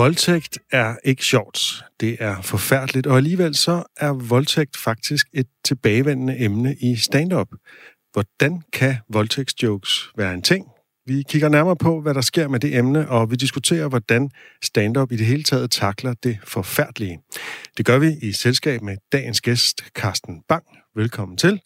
Voldtægt er ikke sjovt. Det er forfærdeligt, og alligevel så er voldtægt faktisk et tilbagevendende emne i stand-up. Hvordan kan voldtægtsjokes være en ting? Vi kigger nærmere på, hvad der sker med det emne, og vi diskuterer, hvordan stand-up i det hele taget takler det forfærdelige. Det gør vi i selskab med dagens gæst, Carsten Bang. Velkommen til.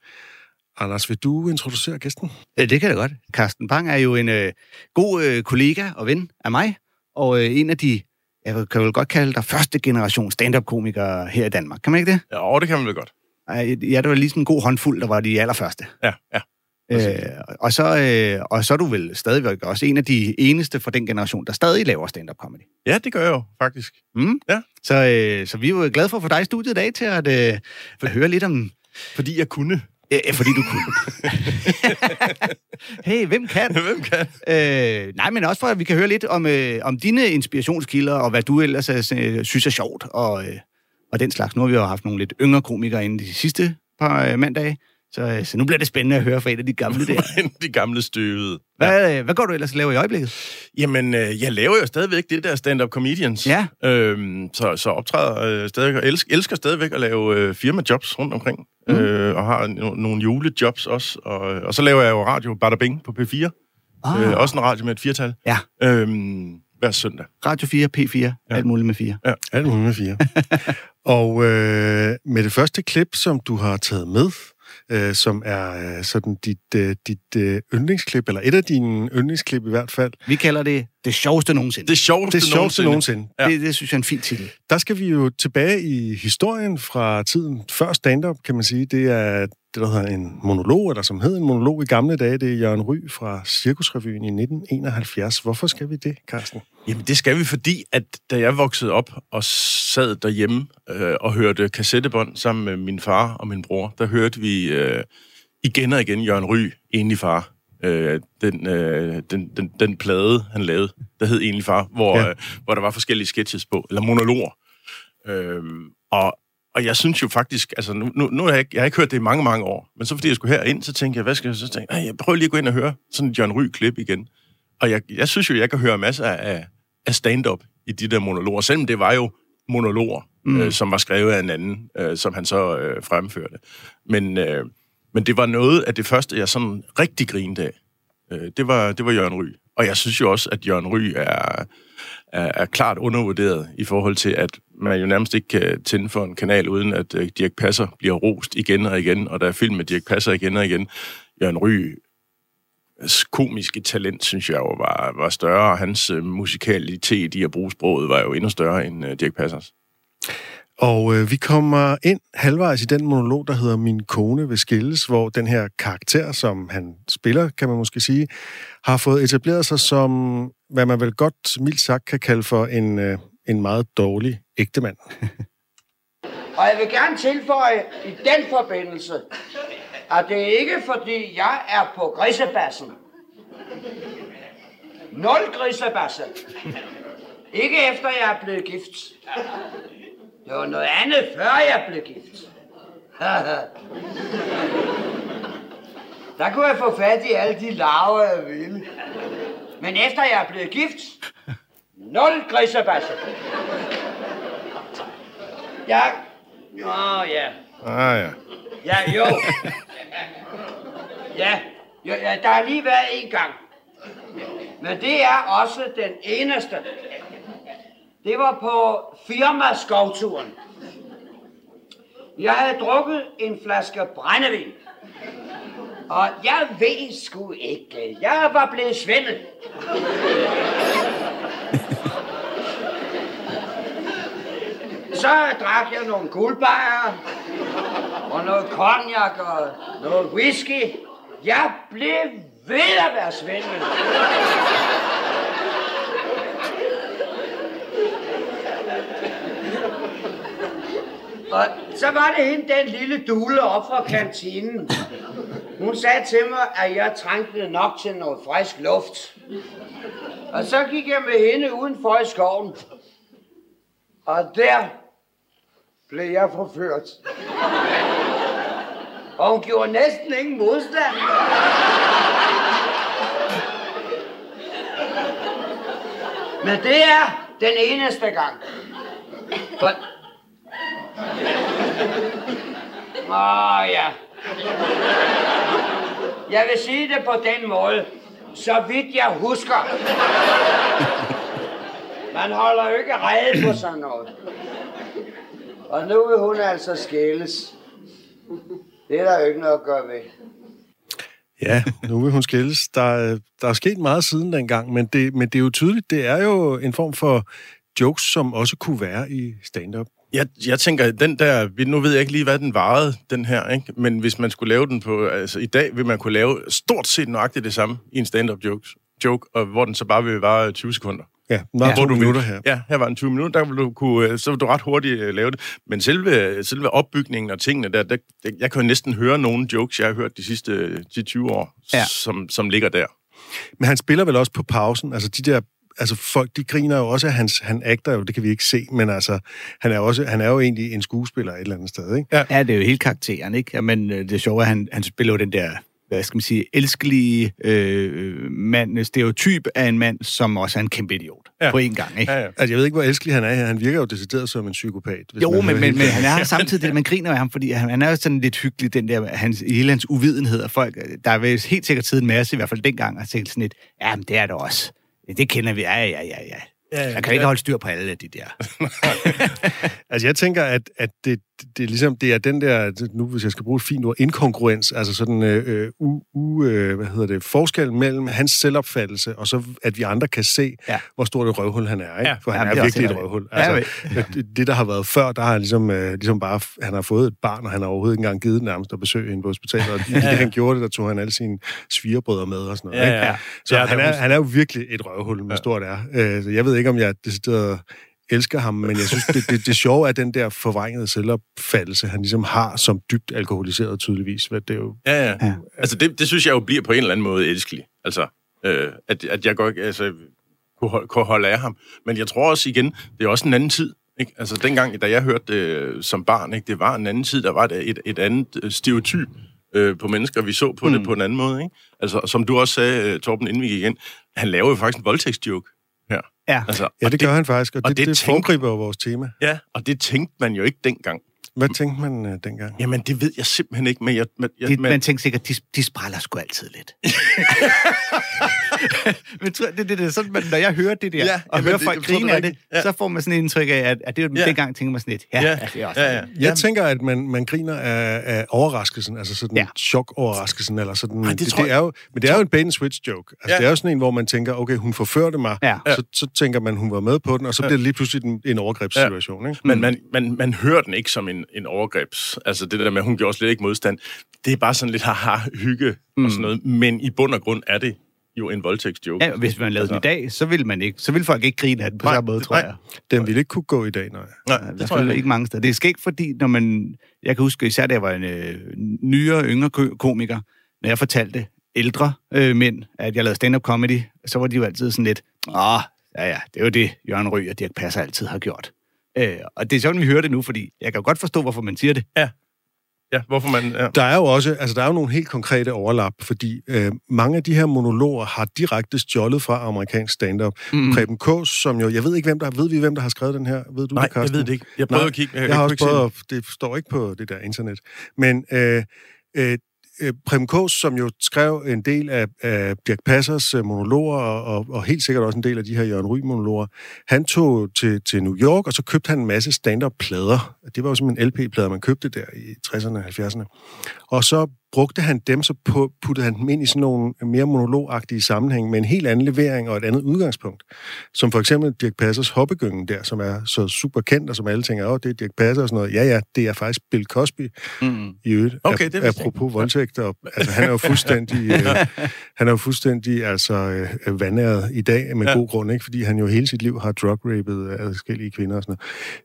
Anders, vil du introducere gæsten? Det kan jeg godt. Carsten Bang er jo en øh, god øh, kollega og ven af mig, og øh, en af de, jeg kan vel godt kalde dig, første generation stand-up-komikere her i Danmark. Kan man ikke det? Ja, det kan man vel godt. Ja, det var lige sådan en god håndfuld, der var de allerførste. Ja, ja. Øh, og, så, øh, og så er du vel stadigvæk også en af de eneste fra den generation, der stadig laver stand-up comedy. Ja, det gør jeg jo, faktisk. Mm? Ja. Så, øh, så vi er jo glade for at få dig i studiet i dag til at, øh, at høre lidt om... Fordi jeg kunne. Ja, fordi du kunne. hey, hvem kan? Hvem kan? Øh, nej, men også for, at vi kan høre lidt om, øh, om dine inspirationskilder, og hvad du ellers øh, synes er sjovt, og, øh, og den slags. Nu har vi jo haft nogle lidt yngre komikere inden de sidste par øh, mandage, så, øh, så nu bliver det spændende at høre fra et af de gamle der. De gamle støvede. Hvad, øh, hvad går du ellers og laver i øjeblikket? Jamen, øh, jeg laver jo stadigvæk det der stand-up comedians. Ja. Øhm, så, så optræder øh, stadigvæk, og elsker, elsker stadigvæk at lave øh, firmajobs rundt omkring. Mm. Øh, og har no, nogle julejobs også. Og, og så laver jeg jo radio Bada Bing på P4. Ah. Øh, også en radio med et firtal. Ja. Øhm, hver søndag. Radio 4, P4, ja. alt muligt med 4. Alt muligt med fire. og øh, med det første klip, som du har taget med, øh, som er øh, sådan dit, øh, dit øh, yndlingsklip, eller et af dine yndlingsklip i hvert fald, Vi kalder det det sjoveste nogensinde. Det sjoveste, det sjoveste nogensinde. Ja. det, det synes jeg er en fin titel. Der skal vi jo tilbage i historien fra tiden før stand-up, kan man sige. Det er det, der hedder en monolog, eller som hed en monolog i gamle dage. Det er Jørgen Ry fra Cirkusrevyen i 1971. Hvorfor skal vi det, Carsten? Jamen, det skal vi, fordi at da jeg voksede op og sad derhjemme øh, og hørte kassettebånd sammen med min far og min bror, der hørte vi øh, igen og igen Jørgen Ry, Enlig Far. Øh, den, øh, den, den, den plade, han lavede, der hed Enlig Far, hvor, Ja. øh, hvor der var forskellige sketches på, eller monologer. Øh, og, og jeg synes jo faktisk, altså nu, nu, nu har jeg, ikke, jeg har ikke hørt det i mange, mange år, men så fordi jeg skulle herind, så tænkte jeg, hvad skal jeg så tænke, jeg prøver lige at gå ind og høre sådan et Jørgen Ry-klip igen. Og jeg, jeg synes jo, jeg kan høre masser af, af stand-up i de der monologer, selvom det var jo monologer, mm. øh, som var skrevet af en anden, øh, som han så øh, fremførte. Men, øh, men det var noget af det første, jeg sådan rigtig grinede af. Øh, det, var, det var Jørgen Ry. Og jeg synes jo også, at Jørgen Ry er, er, er klart undervurderet i forhold til, at man jo nærmest ikke kan tænde for en kanal, uden at øh, Dirk Passer bliver rost igen og igen, og der er film med Dirk Passer igen og igen. Jørgen Ry komiske talent, synes jeg jo, var, var større, og hans øh, musikalitet i at bruge sproget var jo endnu større end øh, Dirk Passers. Og øh, vi kommer ind halvvejs i den monolog, der hedder Min kone vil skilles, hvor den her karakter, som han spiller, kan man måske sige, har fået etableret sig som, hvad man vel godt mildt sagt kan kalde for en, øh, en meget dårlig ægtemand. Og jeg vil gerne tilføje i den forbindelse, at det er ikke fordi jeg er på grisebassen. Nul grisebasse. Ikke efter jeg er blevet gift. Det var noget andet, før jeg blev gift. Der kunne jeg få fat i alle de larver, jeg ville. Men efter jeg er blevet gift, nul grisebasse. Jeg... Nå, ja. Ah ja. Ja, jo. Ja, jo, ja, der har lige været en gang. Men det er også den eneste. Det var på firma skovturen. Jeg havde drukket en flaske brændevin. Og jeg ved sgu ikke. Jeg var blevet svimmel. Så drak jeg nogle guldbajer, og noget cognac og noget whisky. Jeg blev ved at være svimmel. Og så var det hende, den lille dule op fra kantinen. Hun sagde til mig, at jeg trængte nok til noget frisk luft. Og så gik jeg med hende udenfor i skoven. Og der blev jeg forført. Og hun gjorde næsten ingen modstand. Men det er den eneste gang. For... Åh, ja. Jeg vil sige det på den måde. Så vidt jeg husker. Man holder jo ikke rede på sådan noget. Og nu vil hun altså skilles. Det er der jo ikke noget at gøre ved. Ja, nu vil hun skilles. Der, der er sket meget siden dengang, men det, men det er jo tydeligt, det er jo en form for jokes, som også kunne være i stand-up. Jeg, jeg tænker, den der, nu ved jeg ikke lige, hvad den varede, den her, ikke? men hvis man skulle lave den på, altså i dag vil man kunne lave stort set nøjagtigt det samme i en stand-up joke, joke og hvor den så bare vil vare 20 sekunder. Ja, der er Hvor to du minutter vil, her. Ja, her var en 20 minutter, der vil du kunne, øh, så vil du ret hurtigt øh, lave det. Men selve, selve opbygningen og tingene der, der, der, jeg kan jo næsten høre nogle jokes, jeg har hørt de sidste øh, de 20 år, Ja. ja. som, som ligger der. Men han spiller vel også på pausen. Altså de der altså folk, de griner jo også af hans, han agter jo, det kan vi ikke se, men altså, han er, også, han er jo egentlig en skuespiller et eller andet sted, ikke? Ja, det er jo hele karakteren, ikke? Men øh, det sjove er, at han, han spiller jo den der, hvad skal man sige, elskelige øh, mand, stereotyp af en mand, som også er en kæmpe idiot ja. Ja. på en gang, ikke? Ja, ja. Altså, jeg ved ikke, hvor elskelig han er her. Han virker jo decideret som en psykopat. hvis Jo, men, men, men han er samtidig det, man griner af ham, fordi han, han er jo sådan lidt hyggelig, den der, hans, i hele hans uvidenhed af folk. Der er vel helt sikkert tid en masse, i hvert fald dengang, og tænkt sådan lidt, ja, men det er det også. Det kender vi, ja, ja, ja, ja. Ja, Jeg kan ikke holde styr på alle de der. Altså, jeg tænker, at, at det, det, er ligesom, det er den der, nu hvis jeg skal bruge et fint ord, inkongruens, altså sådan øh, u, u, øh, hvad hedder det, forskel mellem hans selvopfattelse, og så at vi andre kan se, Ja. ja. hvor stort et røvhul han er, ikke? Ja. For han er det virkelig et røvhul. Ja, Altså, det, det, der har været før, der har han ligesom, øh, ligesom bare, han har fået et barn, og han har overhovedet ikke engang givet nærmest at besøge hende på hospitalet, og i det, han gjorde det, der tog han alle sine svigerbrødre med og sådan noget, ikke? ja. Så Ja, ja, han, er, han er jo virkelig et røvhul, med Ja. stort er. Øh, så jeg ved ikke, om jeg decideret elsker ham, men jeg synes, det, det, det sjove er den der forvrængede selvopfattelse, han ligesom har som dybt alkoholiseret tydeligvis. Hvad det er jo, Ja, ja. Ja. Altså, det, det synes jeg jo bliver på en eller anden måde elskelig. Altså, øh, at, at jeg godt altså, kunne, holde, kunne holde af ham. Men jeg tror også igen, det er også en anden tid. Ikke? Altså, dengang, da jeg hørte det øh, som barn, ikke? det var en anden tid, der var et, et, et andet øh, stereotyp øh, på mennesker. Vi så på mm. det på en anden måde. Ikke? Altså, som du også sagde, øh, Torben, inden vi gik ind, han laver jo faktisk en voldtægtsjoke. Ja. Altså, ja, og det gør han faktisk, og, og det, det det, det tænk- foregriber jo vores tema. Ja, og det tænkte man jo ikke dengang. Hvad tænkte man uh, dengang? Jamen, det ved jeg simpelthen ikke, men jeg... Men, jeg men, man tænker sikkert, de, de spræller sgu altid lidt. men tror, det, det, det er sådan, man, når jeg hører det der, Ja, ja, og jamen, hører det- folk grine det er af det. Ja. så får man sådan et indtryk af, at, at det er Ja. dengang, tænker man sådan lidt, ja, Ja. ja. det er også Ja, ja. Jeg tænker, at man, man griner af, af overraskelsen, altså sådan Ja. ja. chok-overraskelsen, eller sådan. Ej, det det, det er jo, men det er jo en bait and switch joke. Altså, Ja. ja. Det er jo sådan en, hvor man tænker, okay, hun forførte mig, Ja. så, så tænker man, hun var med på den, og så bliver det lige pludselig en, en overgrebssituation, ikke? Men man, man, man hører den ikke som en, en overgrebs... Altså det der med, at hun gjorde slet ikke modstand. Det er bare sådan lidt haha, hygge mm. og sådan noget. Men i bund og grund er det jo en voldtægtsjoke. Ja, hvis man lavede den i dag, så ville man ikke, så ville folk ikke grine af den på Nej, samme måde, tror nej. jeg. Den ville ikke kunne gå i dag, nej. Nej, Det det tror jeg ikke ikke. mange steder. Det er skægt, fordi når man... Jeg kan huske, især da jeg var en øh, nyere, yngre ko- komiker, når jeg fortalte ældre øh, mænd, at jeg lavede stand-up comedy, så var de jo altid sådan lidt, åh, ja ja, det er jo det, Jørgen Røg og Dirk Passer altid har gjort. Øh, og det er sådan, vi hører det nu, fordi jeg kan jo godt forstå, hvorfor man siger det. Ja, hvorfor man... Ja. Der er jo også, altså der er jo nogle helt konkrete overlap, fordi øh, mange af de her monologer har direkte stjålet fra amerikansk stand-up. Mm. Preben Kås, som jo, jeg ved ikke, hvem der, ved vi, hvem der har skrevet den her? Ved du Nej, det, jeg Carsten? ved det ikke. Jeg prøvede Nej, at kigge. Jeg, jeg har også prøvet, at, det står ikke på det der internet. Men øh, øh, Øh, Prem Kås, som jo skrev en del af, af Dirk Passers øh, monologer, og, og, helt sikkert også en del af de her Jørgen Ry-monologer, han tog til, til New York, og så købte han en masse stand-up-plader. Det var jo simpelthen LP-plader, man købte der i 60'erne og 70'erne. Og så brugte han dem, så pu- puttede han dem ind i sådan nogle mere monologagtige sammenhæng med en helt anden levering og et andet udgangspunkt. Som for eksempel Dirk Passers Hoppegyngen der, som er så super kendt, og som alle tænker, åh, det er Dirk Passer og sådan noget. Ja, ja, det er faktisk Bill Cosby Mm. i øvrigt. Okay, det ap- vidste jeg Apropos voldtægt, og, altså, han er jo fuldstændig, øh, han er jo fuldstændig altså, øh, vandæret i dag med Ja. ja. god grund, ikke? fordi han jo hele sit liv har drug-rapet adskillige kvinder og sådan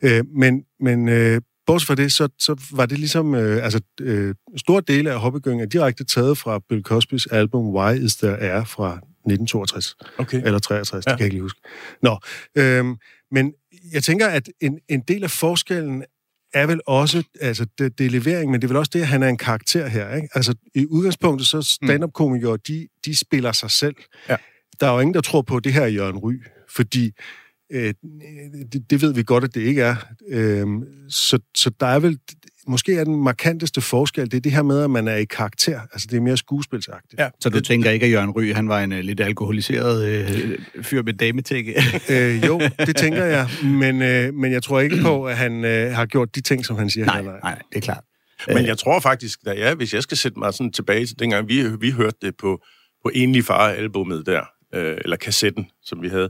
noget. Øh, men men øh, bortset fra det, så, så var det ligesom, øh, altså, øh, stor dele af Hobbygøng er direkte taget fra Bill Cosbys album Why Is There Air fra 1962. Okay. Eller 63, ja. Det kan jeg ikke lige huske. Nå, øhm, men jeg tænker, at en, en del af forskellen er vel også, altså det, det er levering, men det er vel også det, at han er en karakter her, ikke? Altså i udgangspunktet, så stand-up-komikere, de, de spiller sig selv. Ja. Der er jo ingen, der tror på, at det her er Jørgen Ry, fordi øh, det, det ved vi godt, at det ikke er. Øhm, så, så der er vel, måske er den markanteste forskel, det er det her med, at man er i karakter. Altså det er mere skuespilsagtigt. Ja, Så du tænker ikke, at Jørgen Ry, han var en uh, lidt alkoholiseret øh, fyr med dametække? Øh, jo, det tænker jeg, men, øh, men jeg tror ikke på, at han øh, har gjort de ting, som han siger, nej, han har. nej, det er klart. Men jeg tror faktisk, at ja, hvis jeg skal sætte mig sådan tilbage til dengang, vi, vi hørte det på, på Enlig Far-albummet der, øh, eller kassetten, som vi havde,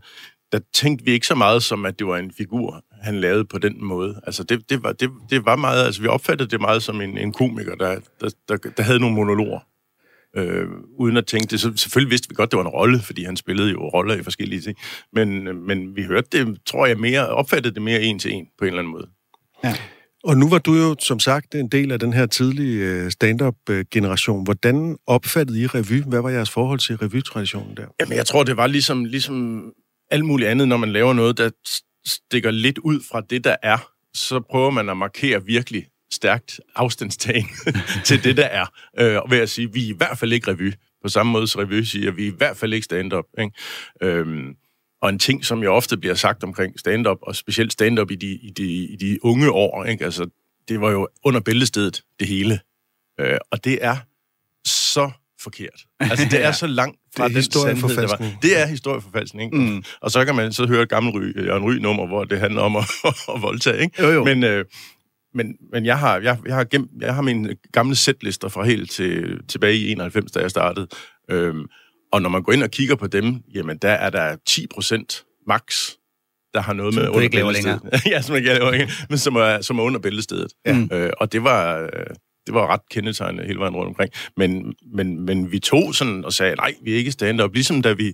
der tænkte vi ikke så meget som, at det var en figur, han lavede på den måde. Altså, det, det, var, det, det var meget, altså vi opfattede det meget som en, en komiker, der, der, der, der havde nogle monologer. Øh, uden at tænke det. Så selvfølgelig vidste vi godt, det var en rolle, fordi han spillede jo roller i forskellige ting. Men, men vi hørte det, tror jeg, mere, opfattede det mere en til en, på en eller anden måde. Og nu var du jo, som sagt, en del af den her tidlige øh, stand-up-generation. Hvordan opfattede I revy? Hvad var jeres forhold til revytraditionen der? Jamen, jeg tror, det var ligesom, ligesom alt muligt andet, når man laver noget, der stikker lidt ud fra det, der er, så prøver man at markere virkelig stærkt afstandstagen til det, der er. Øh, og ved at sige, vi er i hvert fald ikke revy. På samme måde som revy siger, vi er i hvert fald ikke stand-up. Ikke? Øhm, og en ting, som jo ofte bliver sagt omkring stand-up, og specielt stand-up i de, i de, i de unge år, ikke? Altså, det var jo under bæltestedet, det hele. Øh, og det er så forkert. Altså, det er så langt fra Det er den sandhed, der var. historieforfalskning. Det er historieforfalskning. Mm. Mm. Og så kan man så høre et gammelt ry, Jørgen Ry-nummer, hvor det handler om at, at voldtage, ikke? Jo, jo. Men, øh, men, men jeg har, jeg, jeg har, gemt, jeg har mine gamle sætlister fra helt til, tilbage i 91, da jeg startede. Øhm, og når man går ind og kigger på dem, jamen der er der 10 procent max, der har noget Som med du ikke laver bæltestedet. ja, som jeg ikke laver længere, men som er, som er under bæltestedet. Ja. Øh, og det var, øh, det var ret kendetegnende hele vejen rundt omkring. Men, men, men vi tog sådan og sagde, nej, vi er ikke stand-up. Ligesom da vi,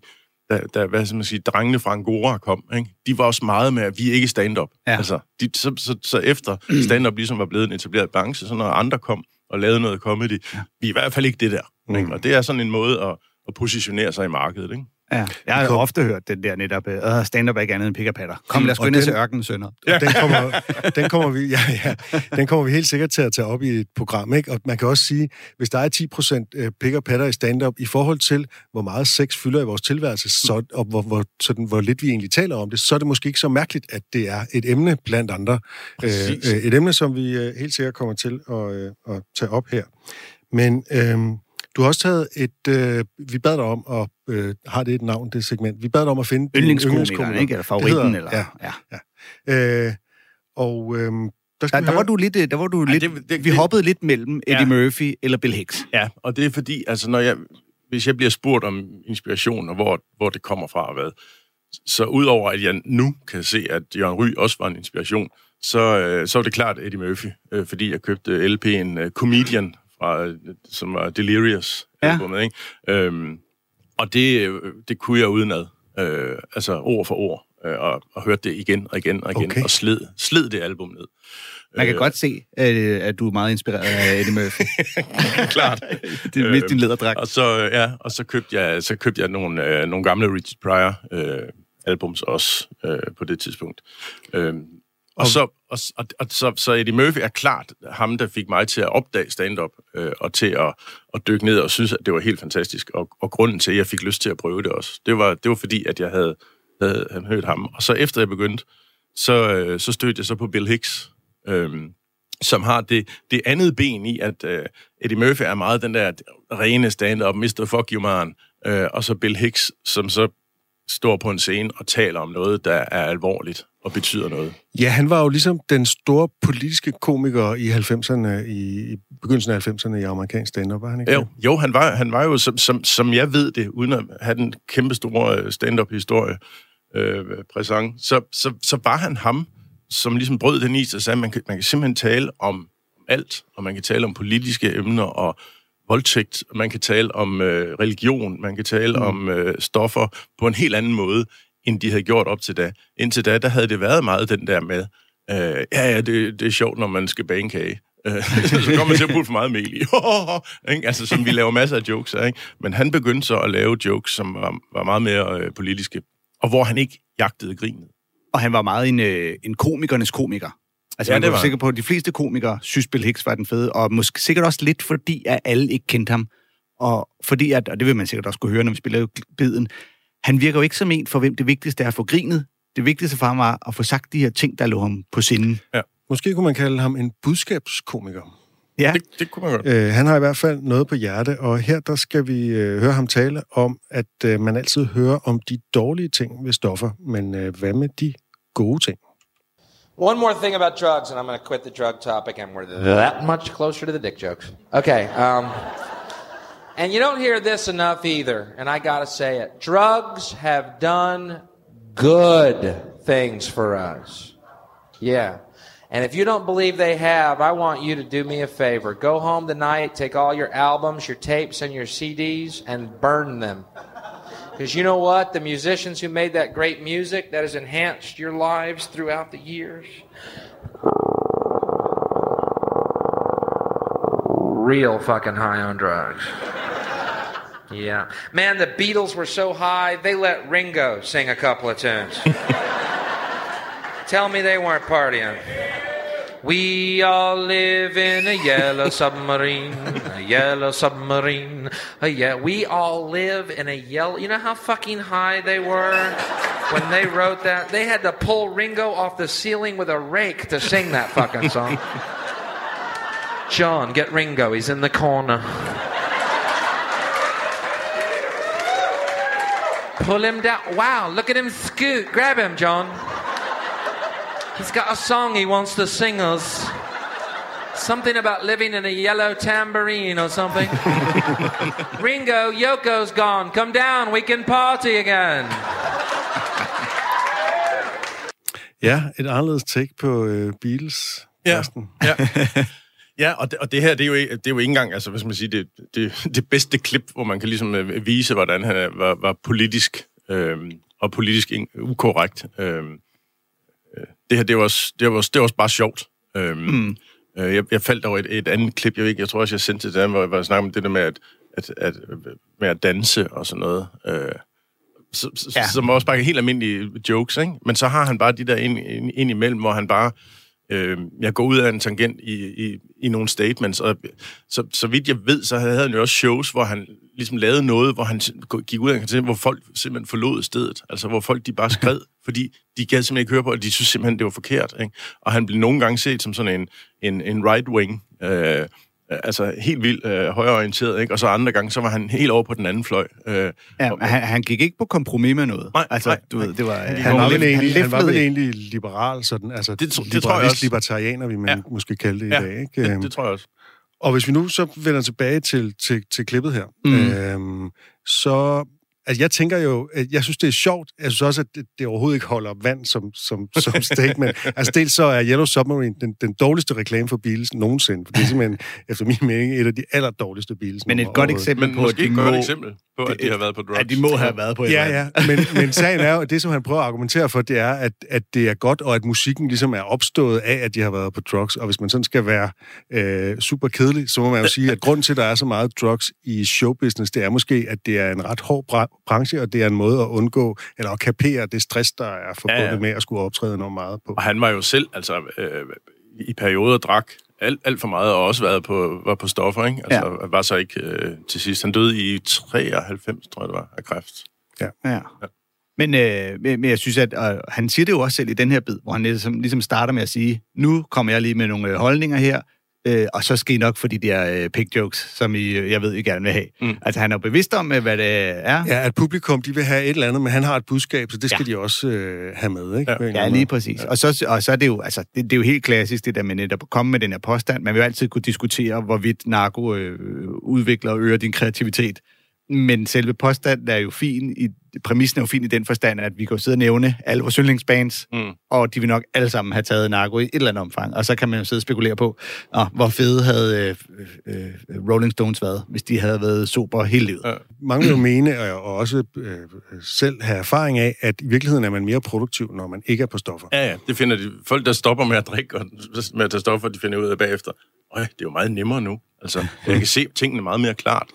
da, da hvad skal man sige, drengene fra Angora kom, ikke? de var også meget med, at vi er ikke stand-up. Ja. Altså, de, så, så, så efter stand-up ligesom var blevet en etableret branche, så når andre kom og lavede noget comedy, ja. vi er i hvert fald ikke det der. Mm. Ikke? Og det er sådan en måde at, at positionere sig i markedet. Ikke? Ja, jeg har jo Kom. ofte hørt den der netop, øh, stand-up er ikke andet end patter. Kom, lad os gå den- se ørkenen, sønner. Ja. Den, kommer, den, kommer vi, ja, ja, den kommer vi helt sikkert til at tage op i et program. Ikke? Og man kan også sige, hvis der er 10 procent pik og patter i stand-up, i forhold til, hvor meget sex fylder i vores tilværelse, så, og hvor, hvor, sådan, hvor lidt vi egentlig taler om det, så er det måske ikke så mærkeligt, at det er et emne blandt andre. Præcis. Øh, et emne, som vi øh, helt sikkert kommer til at, øh, at tage op her. Men øh, du har også taget et... Øh, vi bad dig om, og øh, har det et navn, det segment? Vi bad dig om at finde Yndlingskomikeren, ikke? Eller favoritten, hedder- eller... Ja. ja. Øh, og øh, der Der, der var du lidt, øh, der var du Ej, lidt, det- det- vi det- hoppede lidt mellem Eddie Ja. Murphy eller Bill Hicks. Ja, og det er fordi, altså når jeg, hvis jeg bliver spurgt om inspiration, og hvor, hvor det kommer fra og hvad, så udover at jeg nu kan se, at Jørgen Ry også var en inspiration, så, øh, så er det klart Eddie Murphy, øh, fordi jeg købte LP'en øh, Comedian, fra, øh, som var Delirious Ja. albumet, ikke? Øhm, og det, øh, det kunne jeg udenad, øh, altså ord for ord, øh, og, og hørte det igen og igen og igen, Okay. og sled, sled det album ned. Man kan Øh, godt se, øh, at du er meget inspireret af Eddie Murphy. klart. det er mest din lederdragt. Og så, øh, ja, og så købte jeg, så købte jeg nogle, øh, nogle gamle Richard Pryor øh, albums også øh, på det tidspunkt. Øh, og, så, og, og, og så, så Eddie Murphy er klart ham, der fik mig til at opdage stand-up øh, og til at, at dykke ned og synes, at det var helt fantastisk. Og, og grunden til, at jeg fik lyst til at prøve det også, det var, det var fordi, at jeg havde, havde, havde hørt ham. Og så efter jeg begyndte, så, øh, så stødte jeg så på Bill Hicks, øh, som har det, det andet ben i, at øh, Eddie Murphy er meget den der rene stand-up, Mr. Fuck You Man, øh, og så Bill Hicks, som så står på en scene og taler om noget, der er alvorligt og betyder noget. Ja, han var jo ligesom den store politiske komiker i 90'erne, i, i begyndelsen af 90'erne i amerikansk stand-up, var han ikke? Jo, jo han, var, han var jo, som, som, som jeg ved det, uden at have den kæmpe store øh, stand-up-historie, øh, præsent, så, så, så var han ham, som ligesom brød den is og sagde, at man kan, man kan simpelthen tale om alt, og man kan tale om politiske emner og voldtægt, man kan tale om øh, religion, man kan tale mm. om øh, stoffer på en helt anden måde, end de havde gjort op til da. Indtil da, der havde det været meget den der med, Øh, ja, ja, det, det er sjovt, når man skal bage en kage. Øh, så kommer man til at putte for meget mel i. ikke? altså, som vi laver masser af jokes af. Ikke? Men han begyndte så at lave jokes, som var, var meget mere øh, politiske, og hvor han ikke jagtede grinet. Og han var meget en, øh, en komikernes komiker. Altså, Ja, ja, man det var sikker på, at de fleste komikere synes, Bill Hicks var den fede, og måske sikkert også lidt fordi, at alle ikke kendte ham. Og fordi, at, og det vil man sikkert også kunne høre, når vi spiller biden, han virker jo ikke som en, for hvem det vigtigste er at få grinet. Det vigtigste for ham var at få sagt de her ting, der lå ham på sinden. Måske kunne man kalde ham en budskabskomiker. Ja, Det, det kunne man godt. Øh, han har i hvert fald noget på hjerte, og her der skal vi øh, høre ham tale om, at øh, man altid hører om de dårlige ting ved stoffer, men øh, hvad med de gode ting? One more thing about drugs, and I'm going to quit the drug topic, and we're that much closer to the dick jokes. Okay. Um, and you don't hear this enough either, and I got to say it. Drugs have done good things for us. Yeah. And if you don't believe they have, I want you to do me a favor. Go home tonight, take all your albums, your tapes, and your CDs, and burn them. Because you know what? The musicians who made that great music that has enhanced your lives throughout the years. Real fucking high on drugs. Yeah. Man, the Beatles were so high, they let Ringo sing a couple of tunes. Tell me they weren't partying. We all live in a yellow submarine, a yellow submarine. A yeah, we all live in a yellow. You know how fucking high they were when they wrote that? They had to pull Ringo off the ceiling with a rake to sing that fucking song. John, get Ringo. He's in the corner. Pull him down. Wow, look at him scoot. Grab him, John. He's got a song he wants to sing us. Something about living in a yellow tambourine or something. Ringo, Yoko's gone. Come down, we can party again. Ja, et anderledes take på øh, Beatles. Ja. Ja, ja og, det, og det her, det er, jo, ikke- det er jo ikke engang, altså, hvad skal man sige, det, det, det bedste klip, hvor man kan ligesom øh, vise, hvordan han var, var politisk, øh, og politisk in, ukorrekt. Øh, det her, det var også, det var, det var også bare sjovt. Øh, mm. øh, jeg, jeg faldt over et, et andet klip, jeg, ved ikke, jeg tror også, jeg sendte til dem, hvor jeg var snakke om det der med at, at, at, med at danse og sådan noget. Øh, så, Ja. som også bare helt almindelige jokes, ikke? Men så har han bare de der ind, ind, ind imellem, hvor han bare... Øh, jeg går ud af en tangent i, i, i nogle statements, og så, så vidt jeg ved, så havde han jo også shows, hvor han ligesom lavede noget, hvor han gik ud af en tangent, hvor folk simpelthen forlod stedet. Altså, hvor folk de bare skred, fordi de gad simpelthen ikke høre på, og de synes simpelthen, det var forkert. Ikke? Og han blev nogle gange set som sådan en, en, en right-wing, øh, altså helt vildt øh, højreorienteret, ikke? og så andre gange, så var han helt over på den anden fløj. Øh, ja men han, han gik ikke på kompromis med noget. Nej, altså, nej, du ved, det var... Han Han var, vel egentlig, han var vel egentlig liberal, sådan, altså Det tro- det tror jeg også. libertarianer, vi man Ja. ja. måske kalde det Ja, i dag. Ikke? det, det tror jeg også. Og hvis vi nu så vender tilbage til, til, til klippet her, mm. øhm, så... Altså, jeg tænker jo, at jeg synes, det er sjovt. Jeg synes også, at det, det overhovedet ikke holder vand som, som, som statement. altså, dels så er Yellow Submarine den, den dårligste reklame for Beatles nogensinde. For det er simpelthen, efter min mening, et af de allerdårligste Beatles. Men et godt eksempel Men på, at et de godt må... eksempel på, at de har været på drugs. Ja, de må have været på et Ja, ja, men, men sagen er jo, at det, som han prøver at argumentere for, det er, at, at det er godt, og at musikken ligesom er opstået af, at de har været på drugs. Og hvis man sådan skal være øh, super kedelig, så må man jo sige, at grund til, at der er så meget drugs i showbusiness, det er måske, at det er en ret hård branche, og det er en måde at undgå, eller at kapere det stress, der er forbundet Ja, ja, ja. ja. med at skulle optræde enormt meget på. Og han var jo selv, altså, øh, i perioder drak alt, alt for meget, og også været på, var på stoffer, ikke? Altså, ja. var så ikke øh, til sidst. Han døde i 93, tror jeg det var, af kræft. Ja. Men, øh, men men jeg synes, at øh, han siger det jo også selv i den her bid, hvor han ligesom, ligesom starter med at sige, nu kommer jeg lige med nogle øh, holdninger her, øh, og så skal I nok for de der øh, pig jokes, som I, øh, jeg ved, I gerne vil have. Mm. Altså, han er jo bevidst om, øh, hvad det er. Ja, at publikum, de vil have et eller andet, men han har et budskab, så det skal Ja. ja. de også øh, have med, ikke? Ja. Ja, lige præcis. Og så, og så er det jo, altså, det, det er jo helt klassisk, det der med netop at komme med den her påstand. Man vil jo altid kunne diskutere, hvorvidt narko øh, udvikler og øger din kreativitet. Men selve påstanden er jo fin i, præmissen er jo fin i den forstand, at vi kan jo sidde og nævne alle vores yndlingsbands, mm. og de vil nok alle sammen have taget narko i et eller andet omfang. Og så kan man jo sidde og spekulere på, åh, hvor fede havde øh, øh, Rolling Stones været, hvis de havde været super hele livet. Ja. Mange vil jo mene, og også øh, selv have erfaring af, at i virkeligheden er man mere produktiv, når man ikke er på stoffer. Ja, ja, det finder de. Folk, der stopper med at drikke og med at tage stoffer, de finder ud af bagefter. Øj, det er jo meget nemmere nu. Altså, jeg kan se tingene meget mere klart.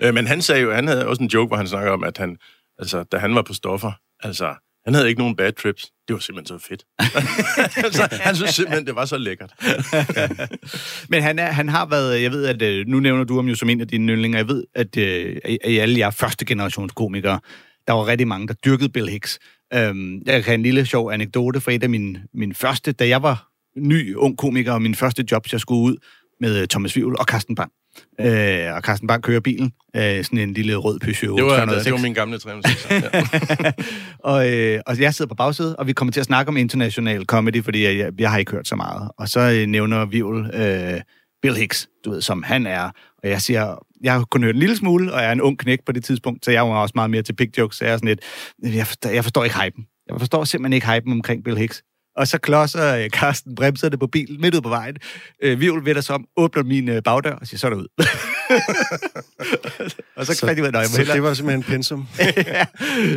Øh, men han sagde jo, han havde også en joke, hvor han snakker om, at han, altså, da han var på stoffer, altså, han havde ikke nogen bad trips. Det var simpelthen så fedt. altså, han synes simpelthen, det var så lækkert. Men han, er, han har været, jeg ved, at øh, nu nævner du ham jo som en af dine yndlinger, jeg ved, at øh, i alle jer første generations komikere, der var rigtig mange, der dyrkede Bill Hicks. Øhm, jeg kan en lille sjov anekdote fra et af mine, mine første, da jeg var ny ung komiker, og min første job, jeg skulle ud med øh, Thomas Vivl og Carsten Bang. Øh, og Carsten Bang kører bilen. Øh, sådan en lille rød Peugeot Det var, det var min gamle 306. Ja. og, øh, og jeg sidder på bagsædet, og vi kommer til at snakke om international comedy, fordi jeg, jeg, jeg har ikke hørt så meget. Og så øh, nævner Vivl øh, Bill Hicks, du ved, som han er. Og jeg siger, jeg har kun hørt en lille smule, og jeg er en ung knæk på det tidspunkt, så jeg var også meget mere til pig jokes, så jeg er sådan lidt, jeg forstår, jeg forstår ikke hypen. Jeg forstår simpelthen ikke hypen omkring Bill Hicks. Og så klodser øh, Karsten bremserne på bilen midt ud på vejen. Øh, Vivl vender sig om, åbner min øh, bagdør og siger, så er der ud. og så, så fandt jeg ud af, jeg må hellere... det var simpelthen pensum. ja,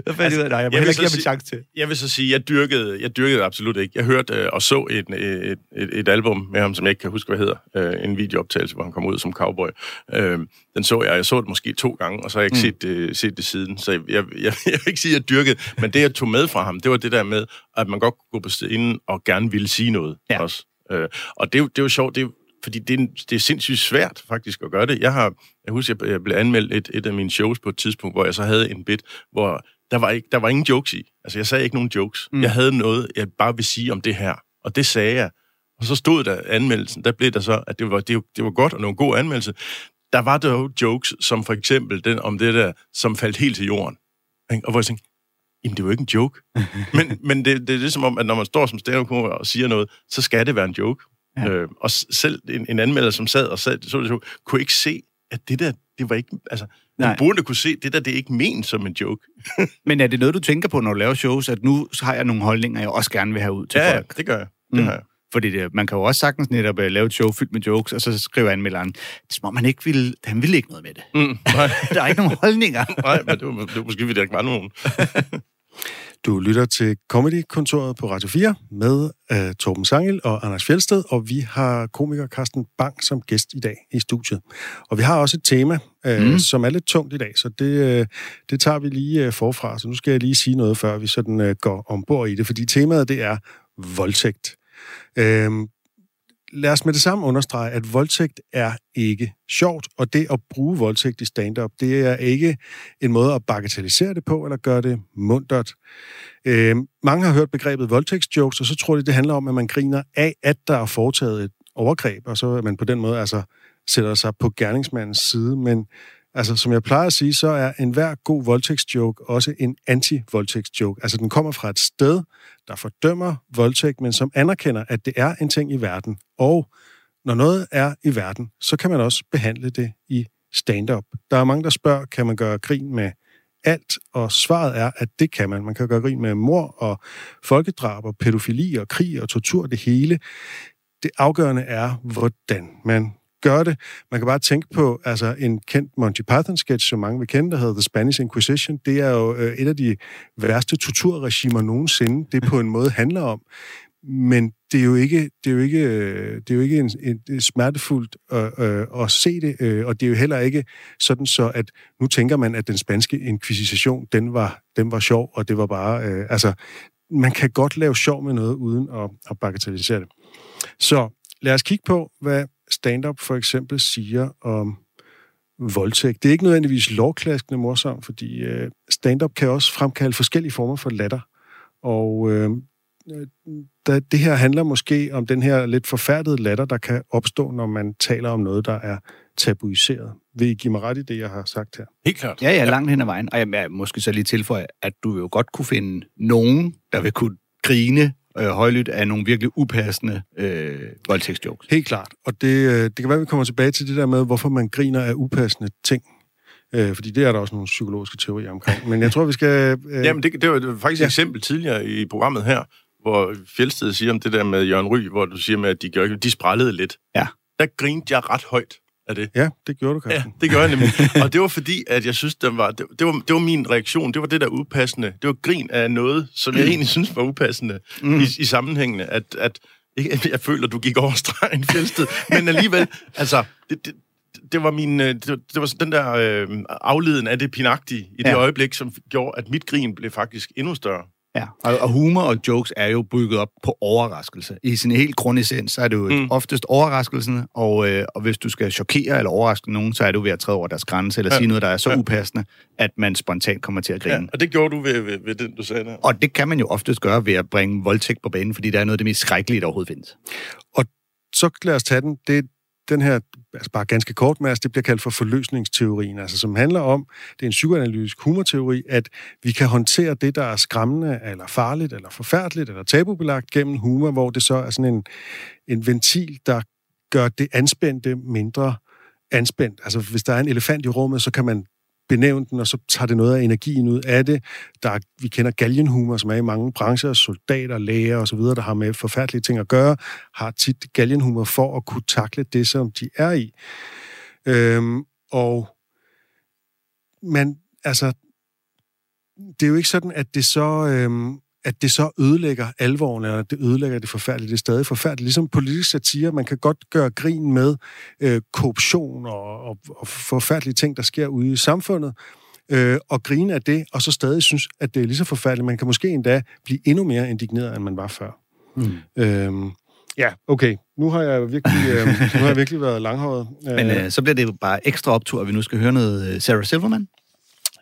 så fandt jeg ud af, jeg må hellere give ham en chance til. Jeg vil så sige, jeg dyrkede, jeg dyrkede absolut ikke. Jeg hørte øh, og så et, et, et, et, album med ham, som jeg ikke kan huske, hvad hedder. Øh, en videooptagelse, hvor han kom ud som cowboy. Øh, den så jeg. Jeg så det måske to gange, og så har jeg ikke mm. set, det, set det siden. Så jeg, jeg, jeg, jeg vil ikke sige, at jeg dyrkede. Men det, jeg tog med fra ham, det var det der med, at man godt kunne gå på scenen og gerne ville sige noget ja. også. Øh, og det, det var sjovt, det, fordi det er, det er sindssygt svært faktisk at gøre det. Jeg har, jeg husker, jeg blev anmeldt et, et af mine shows på et tidspunkt, hvor jeg så havde en bit, hvor der var, ikke, der var ingen jokes i. Altså, jeg sagde ikke nogen jokes. Mm. Jeg havde noget, jeg bare vil sige om det her. Og det sagde jeg. Og så stod der anmeldelsen, der blev der så, at det var, det, det var godt, og en god anmeldelse. Der var der jo jokes, som for eksempel den om det der, som faldt helt til jorden. Og hvor jeg tænkte, jamen det var ikke en joke. men men det, det er ligesom om, at når man står som stand og siger noget, så skal det være en joke. Ja. Øh, og selv en, en anmelder, som sad og sad, så det, kunne ikke se, at det der, det var ikke... Altså, man burde kunne se, det der, det er ikke ment som en joke. Men er det noget, du tænker på, når du laver shows, at nu har jeg nogle holdninger, jeg også gerne vil have ud til ja, folk? Ja, det gør jeg. Det mm. har jeg. Fordi det, man kan jo også sagtens netop uh, lave et show fyldt med jokes, og så skriver anmelderen, det er som om han ikke vil, han vil ikke noget med det. Mm, nej. der er ikke nogen holdninger. nej, men det var, det var måske, fordi der ikke var nogen. Du lytter til Comedy-kontoret på Radio 4 med uh, Torben Sangel og Anders Fjeldsted, og vi har komiker Carsten Bang som gæst i dag i studiet. Og vi har også et tema, uh, mm. som er lidt tungt i dag, så det, uh, det tager vi lige uh, forfra. Så nu skal jeg lige sige noget, før vi sådan uh, går ombord i det, fordi temaet det er voldtægt. Øhm, lad os med det samme understrege, at voldtægt er ikke sjovt, og det at bruge voldtægt i stand-up, det er ikke en måde at bagatellisere det på, eller gøre det mundtet. Øhm, mange har hørt begrebet voldtægtsjokes, og så tror de, det handler om, at man griner af, at der er foretaget et overgreb, og så er man på den måde altså sætter sig på gerningsmandens side, men Altså, som jeg plejer at sige, så er enhver god voldtægtsjoke også en anti-voldtægtsjoke. Altså, den kommer fra et sted, der fordømmer voldtægt, men som anerkender, at det er en ting i verden. Og når noget er i verden, så kan man også behandle det i stand-up. Der er mange, der spørger, kan man gøre grin med alt? Og svaret er, at det kan man. Man kan gøre grin med mor og folkedrab og pædofili og krig og tortur, det hele. Det afgørende er, hvordan man gør det. Man kan bare tænke på altså, en kendt Monty Python-sketch, som mange vil kende, der hedder The Spanish Inquisition. Det er jo øh, et af de værste torturregimer nogensinde, det på en måde handler om. Men det er jo ikke, det er jo ikke, øh, det er jo ikke en, en, en smertefuldt at, øh, at se det, øh, og det er jo heller ikke sådan så, at nu tænker man, at den spanske inkvisition, den var, den var sjov, og det var bare, øh, altså, man kan godt lave sjov med noget, uden at, at bagatellisere det. Så lad os kigge på, hvad stand-up for eksempel siger om voldtægt. Det er ikke nødvendigvis lovklaskende morsomt, fordi øh, stand-up kan også fremkalde forskellige former for latter. Og øh, da, det her handler måske om den her lidt forfærdede latter, der kan opstå, når man taler om noget, der er tabuiseret. Vil I give mig ret i det, jeg har sagt her? Helt klart. Ja, ja, langt hen ad vejen. Og jeg, jeg måske så lige tilføje, at du jo godt kunne finde nogen, der vil kunne grine øh, højlydt af nogle virkelig upassende øh, voldtægtsjokes. Helt klart. Og det, øh, det kan være, at vi kommer tilbage til det der med, hvorfor man griner af upassende ting. Øh, fordi det er der også nogle psykologiske teorier omkring. Men jeg tror, vi skal... Øh... Jamen, det, det var, det var faktisk ja. et eksempel tidligere i programmet her, hvor Fjeldsted siger om det der med Jørgen Ry, hvor du siger med, at de, gør, de sprællede lidt. Ja. Der grinte jeg ret højt af det. Ja, det gjorde du, Ja, Carsten. det gør jeg nemlig. Og det var fordi, at jeg synes, det var, det, det, var, det var min reaktion. Det var det der upassende. Det var grin af noget, som jeg egentlig synes var upassende mm. i, i sammenhængene. At, at ikke, jeg føler, du gik over stregen, Fjeldsted. Men alligevel, altså, det, det, det var min, øh, det var, det var sådan den der øh, afleden af det pinagtige i det Ja. øjeblik, som gjorde, at mit grin blev faktisk endnu større. Ja, og, og humor og jokes er jo bygget op på overraskelse. I sin helt grundessens, så er det jo Mm. oftest overraskelsen, og, øh, og hvis du skal chokere eller overraske nogen, så er du ved at træde over deres grænse, eller Ja. sige noget, der er så Ja. upassende, at man spontant kommer til at grine. Ja, og det gjorde du ved, ved, ved den, du sagde der. Og det kan man jo oftest gøre ved at bringe voldtægt på banen, fordi det er noget af det mest skrækkelige, der overhovedet findes. Så lad os tage den. Det er den her, altså bare ganske kort, Mads, altså, det bliver kaldt for forløsningsteorien, altså som handler om, det er en psykoanalytisk humorteori, at vi kan håndtere det, der er skræmmende, eller farligt, eller forfærdeligt, eller tabubelagt gennem humor, hvor det så er sådan en, en ventil, der gør det anspændte mindre anspændt. Altså hvis der er en elefant i rummet, så kan man benævne den, og så tager det noget af energien ud af det. Der er, vi kender galgenhumor, som er i mange brancher, soldater, læger osv., der har med forfærdelige ting at gøre, har tit galgenhumor for at kunne takle det, som de er i. Øhm, og man, altså, det er jo ikke sådan, at det så, øhm, at det så ødelægger alvoren, eller det ødelægger det forfærdelige. Det er stadig forfærdeligt. Ligesom politisk satire, man kan godt gøre grin med øh, korruption og, og, og forfærdelige ting, der sker ude i samfundet, øh, og grine af det, og så stadig synes, at det er lige så forfærdeligt. Man kan måske endda blive endnu mere indigneret, end man var før. Mm. Øhm, ja, okay. Nu har jeg virkelig, øh, nu har jeg virkelig været langhåret. Men øh, så bliver det jo bare ekstra optur, at vi nu skal høre noget øh, Sarah Silverman.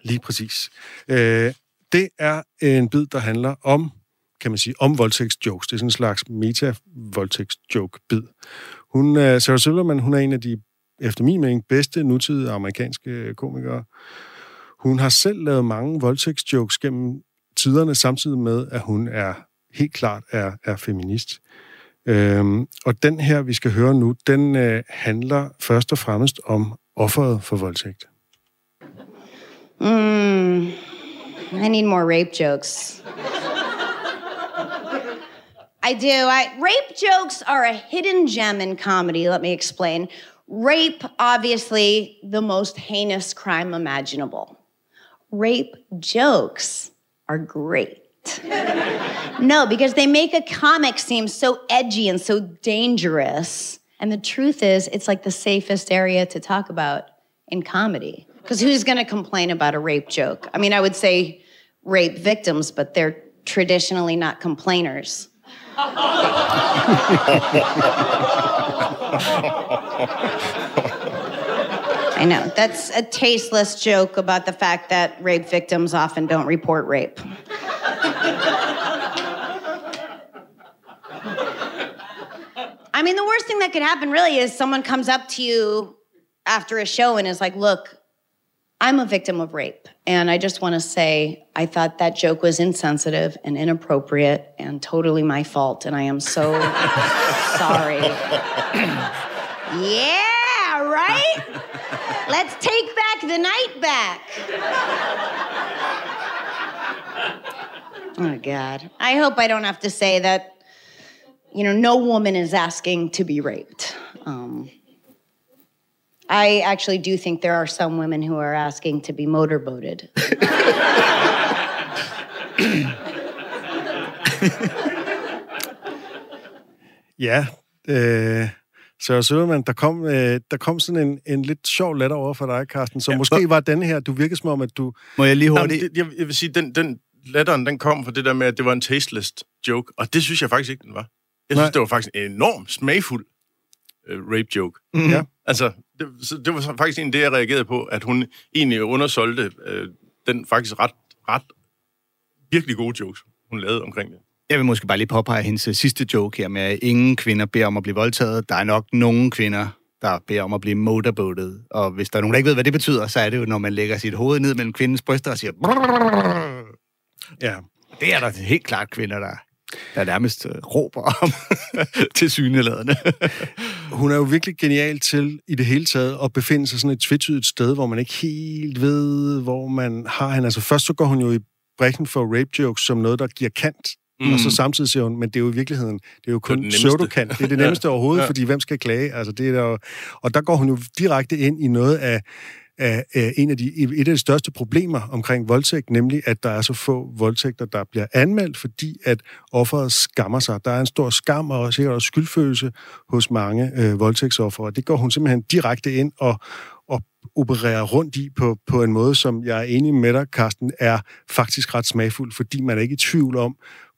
Lige præcis. Øh, det er en bid, der handler om, kan man sige, om voldtægtsjokes. Det er sådan en slags meta-voldtægtsjoke-bid. Hun, uh, Sarah Silverman, hun er en af de, efter min mening, bedste nutidige amerikanske øh, komikere. Hun har selv lavet mange voldtægtsjokes gennem tiderne, samtidig med, at hun er helt klart er, er feminist. Øhm, og den her, vi skal høre nu, den øh, handler først og fremmest om offeret for voldtægt. Mm, I need more rape jokes. I do. I, rape jokes are a hidden gem in comedy. Let me explain. Rape, obviously, the most heinous crime imaginable. Rape jokes are great. no, because they make a comic seem so edgy and so dangerous. And the truth is, it's like the safest area to talk about in comedy. Because who's going to complain about a rape joke? I mean, I would say rape victims, but they're traditionally not complainers. I know. That's a tasteless joke about the fact that rape victims often don't report rape. I mean, the worst thing that could happen really is someone comes up to you after a show and is like, look, I'm a victim of rape. And I just want to say, I thought that joke was insensitive and inappropriate and totally my fault. And I am so sorry. yeah, right? Let's take back the night back. Oh, God. I hope I don't have to say that, you know, no woman is asking to be raped. Um, I actually do think there are some women who are asking to be motorboated. Ja, øh, så Søderman, der kom, øh, der kom sådan en, en lidt sjov latter over for dig, Carsten, som ja, måske hvor- var denne her. Du virkede som om, at du... Må jeg lige hurtigt... det, jeg, jeg vil sige, den, den latteren, den kom fra det der med, at det var en tasteless joke, og det synes jeg faktisk ikke, den var. Jeg synes, Nej. Det var faktisk en enormt smagfuld uh, rape joke. Mhm. Ja. Altså, det, så det var så faktisk en det, jeg reagerede på, at hun egentlig undersolgte øh, den faktisk ret, ret virkelig gode jokes, hun lavede omkring det. Jeg vil måske bare lige påpege hendes øh, sidste joke her med, at ingen kvinder beder om at blive voldtaget. Der er nok nogen kvinder, der beder om at blive motorboatet. Og hvis der er nogen, der ikke ved, hvad det betyder, så er det jo, når man lægger sit hoved ned mellem kvindens bryster og siger... Ja, Det er der helt klart kvinder, der, der nærmest øh, råber om til syneladende. hun er jo virkelig genial til i det hele taget at befinde sig sådan et tvetydigt sted, hvor man ikke helt ved, hvor man har hende. Altså først så går hun jo i brækken for rape jokes som noget, der giver kant. Mm. Og så samtidig siger hun, men det er jo i virkeligheden, det er jo kun pseudokant. Det er det nemmeste overhovedet, ja. fordi hvem skal klage? Altså, det er der, og der går hun jo direkte ind i noget af, af, af en af de, et af de største problemer omkring voldtægt, nemlig at der er så få voldtægter, der bliver anmeldt, fordi at offeret skammer sig. Der er en stor skam og sikkert også skyldfølelse hos mange øh, voldtægtsoffer, og det går hun simpelthen direkte ind og, og opererer rundt i på, på en måde, som jeg er enig med dig, Carsten, er faktisk ret smagfuld, fordi man er ikke i tvivl om,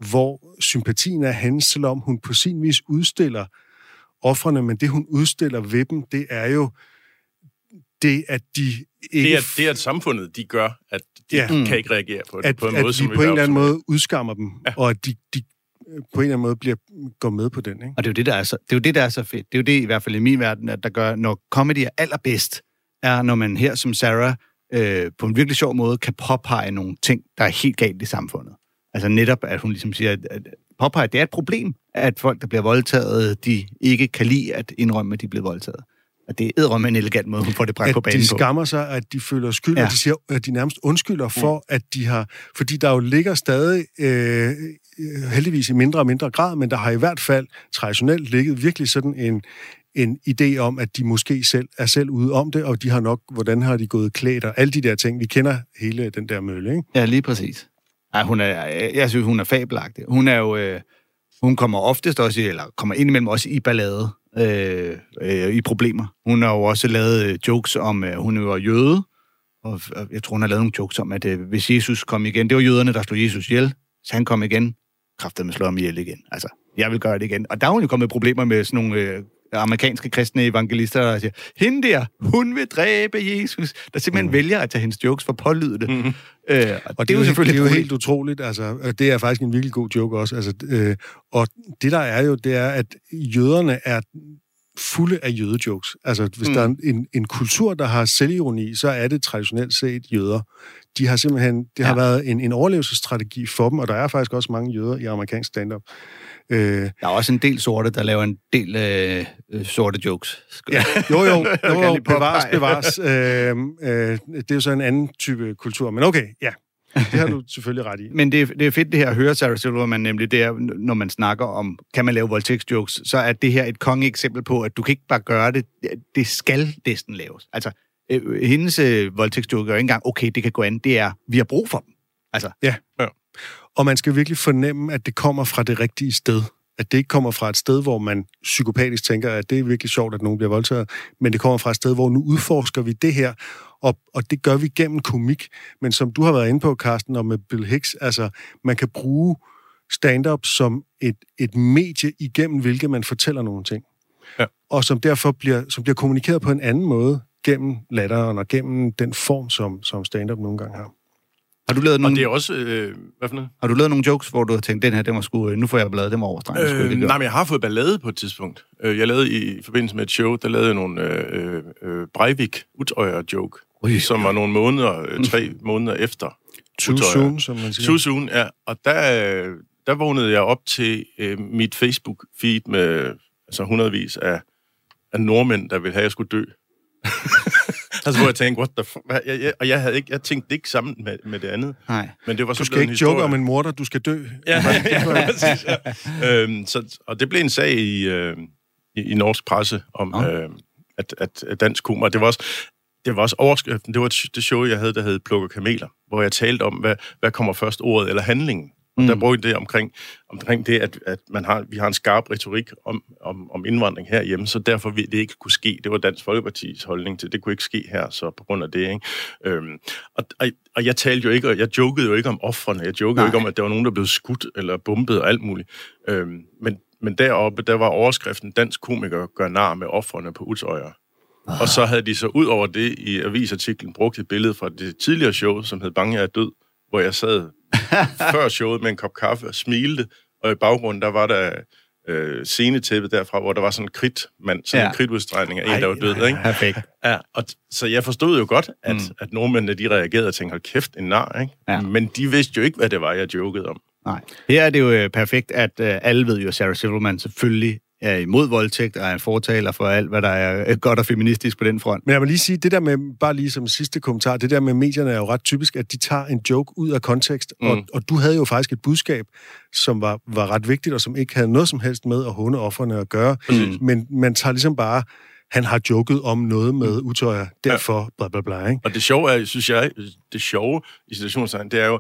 hvor sympatien er hendes, selvom hun på sin vis udstiller offrene, men det hun udstiller ved dem, det er jo det, at de ikke... Det er, det er, at samfundet, de gør, at de ja. kan ikke reagere på det at, på en at måde, de som på en eller anden måde udskammer dem, ja. og at de, de på en eller anden måde bliver, går med på den. Ikke? Og det er, jo det, der er så, det er jo det, der er så fedt. Det er jo det, i hvert fald i min verden, at der gør, når comedy er allerbedst, er, når man her som Sarah øh, på en virkelig sjov måde kan påpege nogle ting, der er helt galt i samfundet. Altså netop, at hun ligesom siger, at, at påpege, at det er et problem, at folk, der bliver voldtaget, de ikke kan lide at indrømme, at de er blevet voldtaget. Og det er med en elegant måde, hun får det bragt på banen de på. skammer sig, at de føler skyld, ja. Ja. og de siger, at de nærmest undskylder for, at de har... Fordi der jo ligger stadig, øh, heldigvis i mindre og mindre grad, men der har i hvert fald traditionelt ligget virkelig sådan en, en idé om, at de måske selv er selv ude om det, og de har nok, hvordan har de gået klædt, og alle de der ting. Vi kender hele den der mølle, ikke? Ja, lige præcis. Ej, hun er, jeg synes, hun er fabelagtig. Hun er jo... Øh, hun kommer oftest også eller kommer indimellem også i ballade, øh, øh, i problemer. Hun har jo også lavet øh, jokes om, at hun var jøde, og, jeg tror, hun har lavet nogle jokes om, at øh, hvis Jesus kom igen, det var jøderne, der slog Jesus ihjel, så han kom igen, kræftede med slå ham ihjel igen. Altså, jeg vil gøre det igen. Og der er hun jo kommet problemer med sådan nogle øh, amerikanske kristne evangelister, der siger, hende der, hun vil dræbe Jesus, der simpelthen mm. vælger at tage hendes jokes for pålydende. Mm. Øh, og, Og det, er jo selvfølgelig det er jo helt utroligt. Altså, det er faktisk en virkelig god joke også. Altså, øh, og det der er jo, det er, at jøderne er fulde af jødejokes. Altså, hvis mm. der er en, en kultur, der har selvironi, så er det traditionelt set jøder. De har simpelthen, det har Ja. været en, en overlevelsesstrategi for dem, og der er faktisk også mange jøder i amerikansk stand-up. Øh, Der er også en del sorte, der laver en del øh, øh, sorte jokes. Ja, jo, jo, jo, jo bevares, bevares. Øh, øh, det er jo så en anden type kultur, men okay, ja, det har du selvfølgelig ret i. Men det, er- det er fedt det her at høre Sarah Silverman, nemlig det er, når man snakker om, kan man lave voldtægtsjokes, så er det her et kongeeksempel på, at du kan ikke bare gøre det, det skal næsten laves. Altså, øh, hendes øh, voldtægtsjoke er ikke engang, okay, det kan gå an, det er, vi har brug for dem. Altså, Og man skal virkelig fornemme, at det kommer fra det rigtige sted. At det ikke kommer fra et sted, hvor man psykopatisk tænker, at det er virkelig sjovt, at nogen bliver voldtaget, men det kommer fra et sted, hvor nu udforsker vi det her, og, og det gør vi gennem komik. Men som du har været inde på, Carsten, og med Bill Hicks, altså, man kan bruge stand-up som et, et medie, igennem hvilket man fortæller nogle ting. Ja. Og som derfor bliver, som bliver kommunikeret på en anden måde gennem latteren og gennem den form, som, som stand-up nogle gange har. Har du lavet Og nogle, det er også... Øh, hvad for noget? har du lavet nogle jokes, hvor du har tænkt, den her, den var sgu, øh, nu får jeg bladet, den var overstrengt. Øh, nej, men jeg har fået ballade på et tidspunkt. Øh, Jeg lavede i, i forbindelse med et show, der lavede jeg nogle øh, øh, Breivik utøjer joke, Ui. som var nogle måneder, øh, tre måneder efter. Too Utøjer. soon, som man siger. Too soon, ja. Og der, øh, der vågnede jeg op til øh, mit Facebook-feed med altså hundredvis af, af nordmænd, der ville have, at jeg skulle dø. Altså, hvor jeg tænkte, what the fuck? Jeg, jeg, og jeg, havde ikke, jeg tænkte ikke sammen med, med det andet. Nej. Men det var så Du skal ikke joke om en morder, du skal dø. Ja, ja, præcis, ja. Øhm, så, og det blev en sag i, øh, i, i norsk presse om, Nå. øh, at, at, at dansk humor, det var også, det var også overskriften, det var et- det show, jeg havde, der hed Plukker Kameler, hvor jeg talte om, hvad, hvad kommer først, ordet eller handlingen? Og der Mm. brugte jeg det omkring, omkring det, at, at man har, vi har en skarp retorik om, om, om indvandring herhjemme, så derfor vil det ikke kunne ske. Det var Dansk Folkepartis holdning til, det kunne ikke ske her, så på grund af det. Ikke? Øhm, og, og, og jeg talte jo ikke, og jeg jokede jo ikke om offrene, jeg jokede jo Nej. ikke om, at der var nogen, der blev skudt eller bombet og alt muligt. Øhm, men, men deroppe, der var overskriften, dansk komiker gør nar med offrene på Utøjer. Og så havde de så ud over det i avisartiklen brugt et billede fra det tidligere show, som hed Bange er død, hvor jeg sad før showet med en kop kaffe og smilte, og i baggrunden, der var der øh, scenetæppet derfra, hvor der var sådan en kridtmand, sådan Ja. en kridtudstregning af en, der var død, ej, ikke? Perfekt. Ja, og så jeg forstod jo godt, at, Mm. mm. at nordmændene, de reagerede og tænkte, hold kæft, en nar, ikke? Ja. Men de vidste jo ikke, hvad det var, jeg jokede om. Nej. Her er det jo øh, perfekt, at øh, alle ved jo, at Sarah Silverman selvfølgelig er imod voldtægt og er en fortaler for alt, hvad der er godt og feministisk på den front. Men jeg vil lige sige, det der med, bare lige som sidste kommentar, det der med medierne er jo ret typisk, at de tager en joke ud af kontekst, mm. og, og du havde jo faktisk et budskab, som var, var ret vigtigt, og som ikke havde noget som helst med at hunde offerne at gøre, mm. men man tager ligesom bare han har joket om noget med utøjer, derfor ja. bla bla bla. Ikke? Og det sjove er, synes jeg, det sjove i situationstegn, det er jo,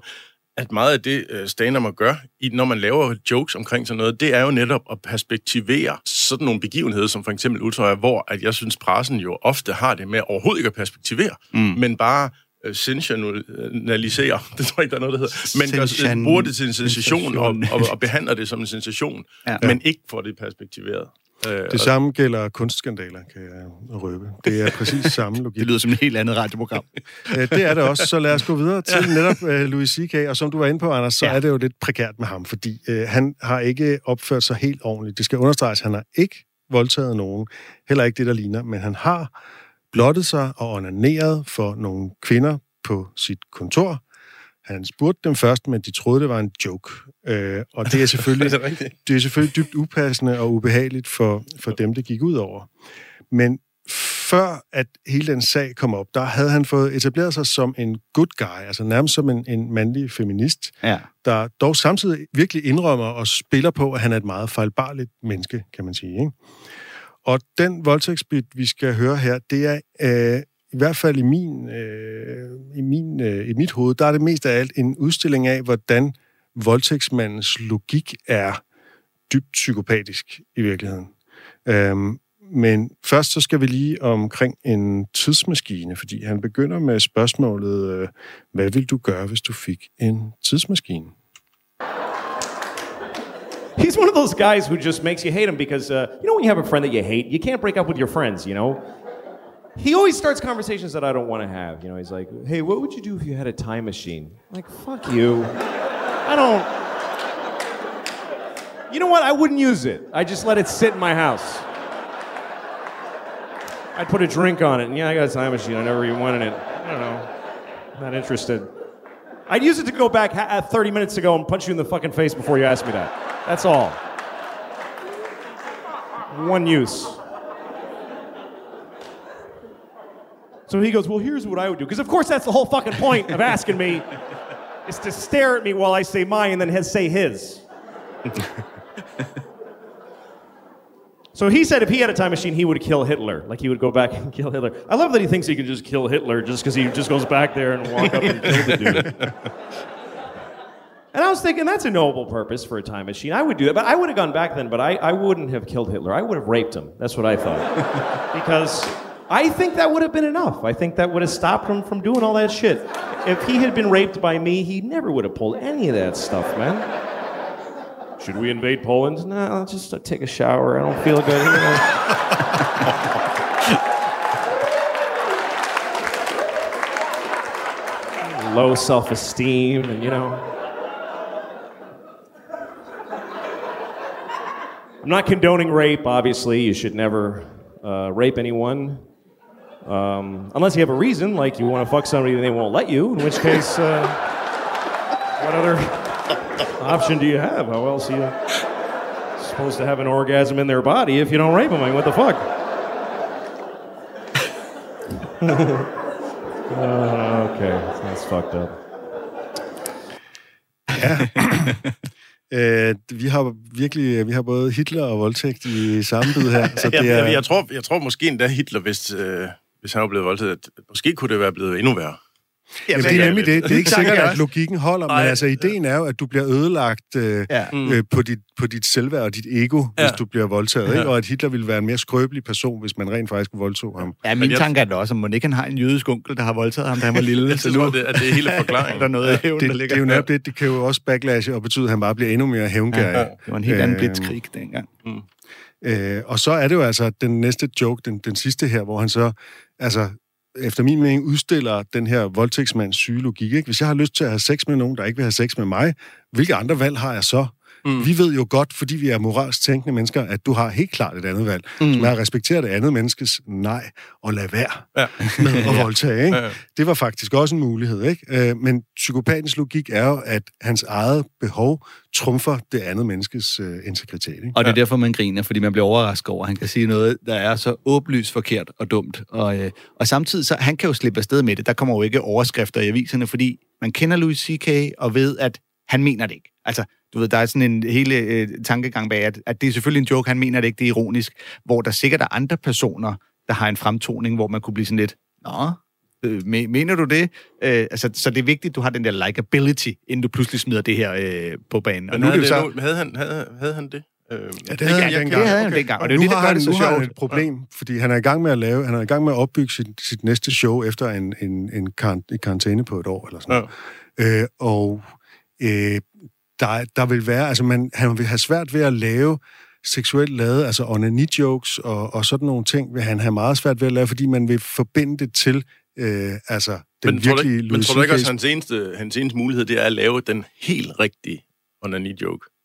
at meget af det, øh, stand man gør, når man laver jokes omkring sådan noget, det er jo netop at perspektivere sådan nogle begivenheder, som for eksempel utøjer, hvor at jeg synes, pressen jo ofte har det med overhovedet ikke at perspektivere, mm. men bare øh, sensationalisere, det tror jeg ikke, der er noget, der hedder, men gør, bruger det til en sensation og, og, og behandler det som en sensation, ja. men ikke får det perspektiveret. Øh, det samme gælder kunstskandaler, kan jeg røbe. Det er præcis samme logik. det lyder som et helt andet radioprogram. Øh, det er det også, så lad os gå videre til ja. netop uh, Louis C.K., og som du var inde på, Anders, så ja. er det jo lidt prekært med ham, fordi uh, han har ikke opført sig helt ordentligt. Det skal understreges, han har ikke voldtaget nogen, heller ikke det, der ligner, men han har blottet sig og onaneret for nogle kvinder på sit kontor, han spurgte dem først, men de troede, det var en joke. Øh, og det er, selvfølgelig, det, det er selvfølgelig dybt upassende og ubehageligt for, for dem, det gik ud over. Men før at hele den sag kom op, der havde han fået etableret sig som en good guy, altså nærmest som en, en mandlig feminist, ja. der dog samtidig virkelig indrømmer og spiller på, at han er et meget fejlbarligt menneske, kan man sige. Ikke? Og den voldtægtsbit, vi skal høre her, det er øh, i hvert fald i, min, øh, i, min, øh, i mit hoved, der er det mest af alt en udstilling af, hvordan voldtægtsmandens logik er dybt psykopatisk i virkeligheden. Øhm, men først så skal vi lige omkring en tidsmaskine, fordi han begynder med spørgsmålet, øh, hvad vil du gøre, hvis du fik en tidsmaskine? He's one of those guys who just makes you hate him because, uh, you know, when you have a friend that you hate, you can't break up with your friends, you know? He always starts conversations that I don't want to have. You know, he's like, "Hey, what would you do if you had a time machine?" I'm like, "Fuck you." I don't. You know what? I wouldn't use it. I just let it sit in my house. I'd put a drink on it, and yeah, I got a time machine. I never even wanted it. I don't know. Not interested. I'd use it to go back ha- uh, 30 minutes ago and punch you in the fucking face before you ask me that. That's all. One use. So he goes, Well, here's what I would do. Because, of course, that's the whole fucking point of asking me is to stare at me while I say mine and then say his. so he said if he had a time machine, he would kill Hitler. Like he would go back and kill Hitler. I love that he thinks he can just kill Hitler just because he just goes back there and walk up and kill the dude. And I was thinking that's a noble purpose for a time machine. I would do that, but I would have gone back then, but I, I wouldn't have killed Hitler. I would have raped him. That's what I thought. because I think that would have been enough. I think that would have stopped him from doing all that shit. If he had been raped by me, he never would have pulled any of that stuff, man. Should we invade Poland? No, I'll just uh, take a shower. I don't feel good. You know. Low self esteem, and you know. I'm not condoning rape, obviously. You should never uh, rape anyone. Um, unless you have a reason, like you want to fuck somebody and they won't let you, in which case, uh, what other option do you have? How else are you supposed to have an orgasm in their body if you don't rape them? I mean, what the fuck? uh, okay, that's fucked up. Ja. Øh, vi har virkelig vi har både Hitler og voldtægt i samme bid her. Så det er... jeg, tror, jeg tror måske endda Hitler, hvis, øh, hvis han var blevet voldtaget, måske kunne det være blevet endnu værre. Jamen, det er nemlig det. Det er ikke sikkert, at logikken holder, Nej. men altså ideen er jo, at du bliver ødelagt øh, ja. mm. øh, på, dit, på dit selvværd og dit ego, ja. hvis du bliver voldtaget, ja. ikke? og at Hitler ville være en mere skrøbelig person, hvis man rent faktisk voldtog ham. Ja, min jeg... tanke er da også, at ikke han har en jødisk onkel, der har voldtaget ham, da han var lille. så nu det, at det er hele forklaringen. der er noget ja, hævn, det, der ligger det, er jo netop det, det kan jo også backlash og betyde, at han bare bliver endnu mere hævngærig. Ja, det var en helt anden øh, blitzkrig dengang. Mm. Øh, og så er det jo altså den næste joke, den, den sidste her, hvor han så altså efter min mening udstiller den her voldtægtsmands syge logik. Ikke? Hvis jeg har lyst til at have sex med nogen, der ikke vil have sex med mig, hvilke andre valg har jeg så? Mm. Vi ved jo godt, fordi vi er moralsk tænkende mennesker, at du har helt klart et andet valg, mm. som er at respektere det andet menneskes nej og lade være Ja. med at voldtage. Ikke? Ja, ja. Det var faktisk også en mulighed. Ikke? Øh, Men psykopatens logik er jo, at hans eget behov trumfer det andet menneskes øh, integritet. Ikke? Og det er derfor, man griner, fordi man bliver overrasket over, at han kan sige noget, der er så åbenlyst forkert og dumt. Og, øh, og samtidig, så han kan jo slippe afsted med det. Der kommer jo ikke overskrifter i aviserne, fordi man kender Louis C.K. og ved, at han mener det ikke. Altså, du ved, der er sådan en hele øh, tankegang bag, at, at det er selvfølgelig en joke, han mener det ikke, det er ironisk, hvor der sikkert er andre personer, der har en fremtoning, hvor man kunne blive sådan lidt, nå, øh, me- mener du det? Øh, altså, så det er vigtigt, at du har den der likability, inden du pludselig smider det her øh, på banen. Og Men nu er havde, det så... nu, havde, han, havde, havde han det? Øh, Ja, det havde han dengang. Det havde han okay. dengang, og Og det er nu det, der har han, det så nu har han et problem, fordi han er i gang med at lave, han er i gang med at opbygge sit, sit næste show efter en, en, en, karant, en karantæne på et år eller sådan noget. Øh, og øh, der, der vil være, altså man, han vil have svært ved at lave seksuelt lavet, altså onani-jokes og, og sådan nogle ting, vil han have meget svært ved at lave, fordi man vil forbinde det til, øh, altså, den Men tror, du, virkelige men tror du ikke også, at hans eneste, hans eneste mulighed, det er at lave den helt rigtige onani-joke?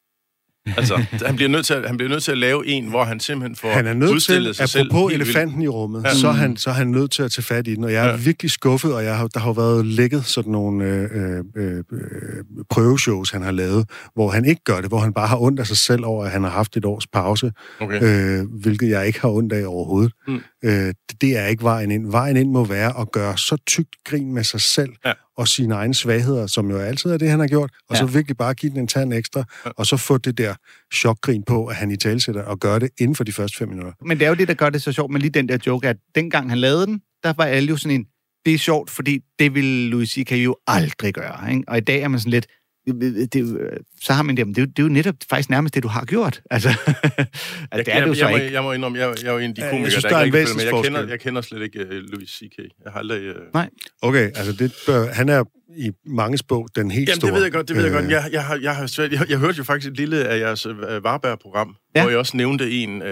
Altså, han bliver, nødt til at, han bliver nødt til at lave en, hvor han simpelthen får Han er nødt til, sig selv apropos helt vildt. elefanten i rummet, Ja. så, er han, så er han nødt til at tage fat i den, og jeg er Ja. virkelig skuffet, og jeg har, der har været lækket sådan nogle øh, øh, øh, prøveshows, han har lavet, hvor han ikke gør det, hvor han bare har ondt af sig selv over, at han har haft et års pause, Okay. øh, hvilket jeg ikke har ondt af overhovedet. Mm. Øh, det- det er ikke vejen ind. Vejen ind må være at gøre så tykt grin med sig selv, Ja. Og sine egne svagheder, som jo altid er det, han har gjort, og Ja. så virkelig bare give den en tand ekstra, Ja. og så få det der chokgrin på, at han i talsætter og gør det inden for de første fem minutter. Men det er jo det, der gør det så sjovt med lige den der joke, at dengang han lavede den, der var alle jo sådan en, det er sjovt, fordi det ville Louis C.K. jo aldrig gøre. Ikke? Og i dag er man sådan lidt, det, er jo- så har man det, men det, er jo- det er jo netop faktisk nærmest det, du har gjort. Altså, at Jeg, det er det jo jeg, så jeg, må, ikke. jeg må indrømme, jeg, jeg er jo en af de jeg komikere, synes, der, der er ikke følger med. Jeg kender, jeg kender slet ikke uh, Louis C.K. Jeg har aldrig... Uh... Nej. Okay, altså det bør, han er i mange bog den helt Jamen, store. det ved jeg godt, det ved jeg Øh, godt. Jeg, jeg, har, jeg, har svært, jeg, jeg hørte jo faktisk et lille af jeres uh, Varberg-program, Ja. hvor jeg også nævnte en uh,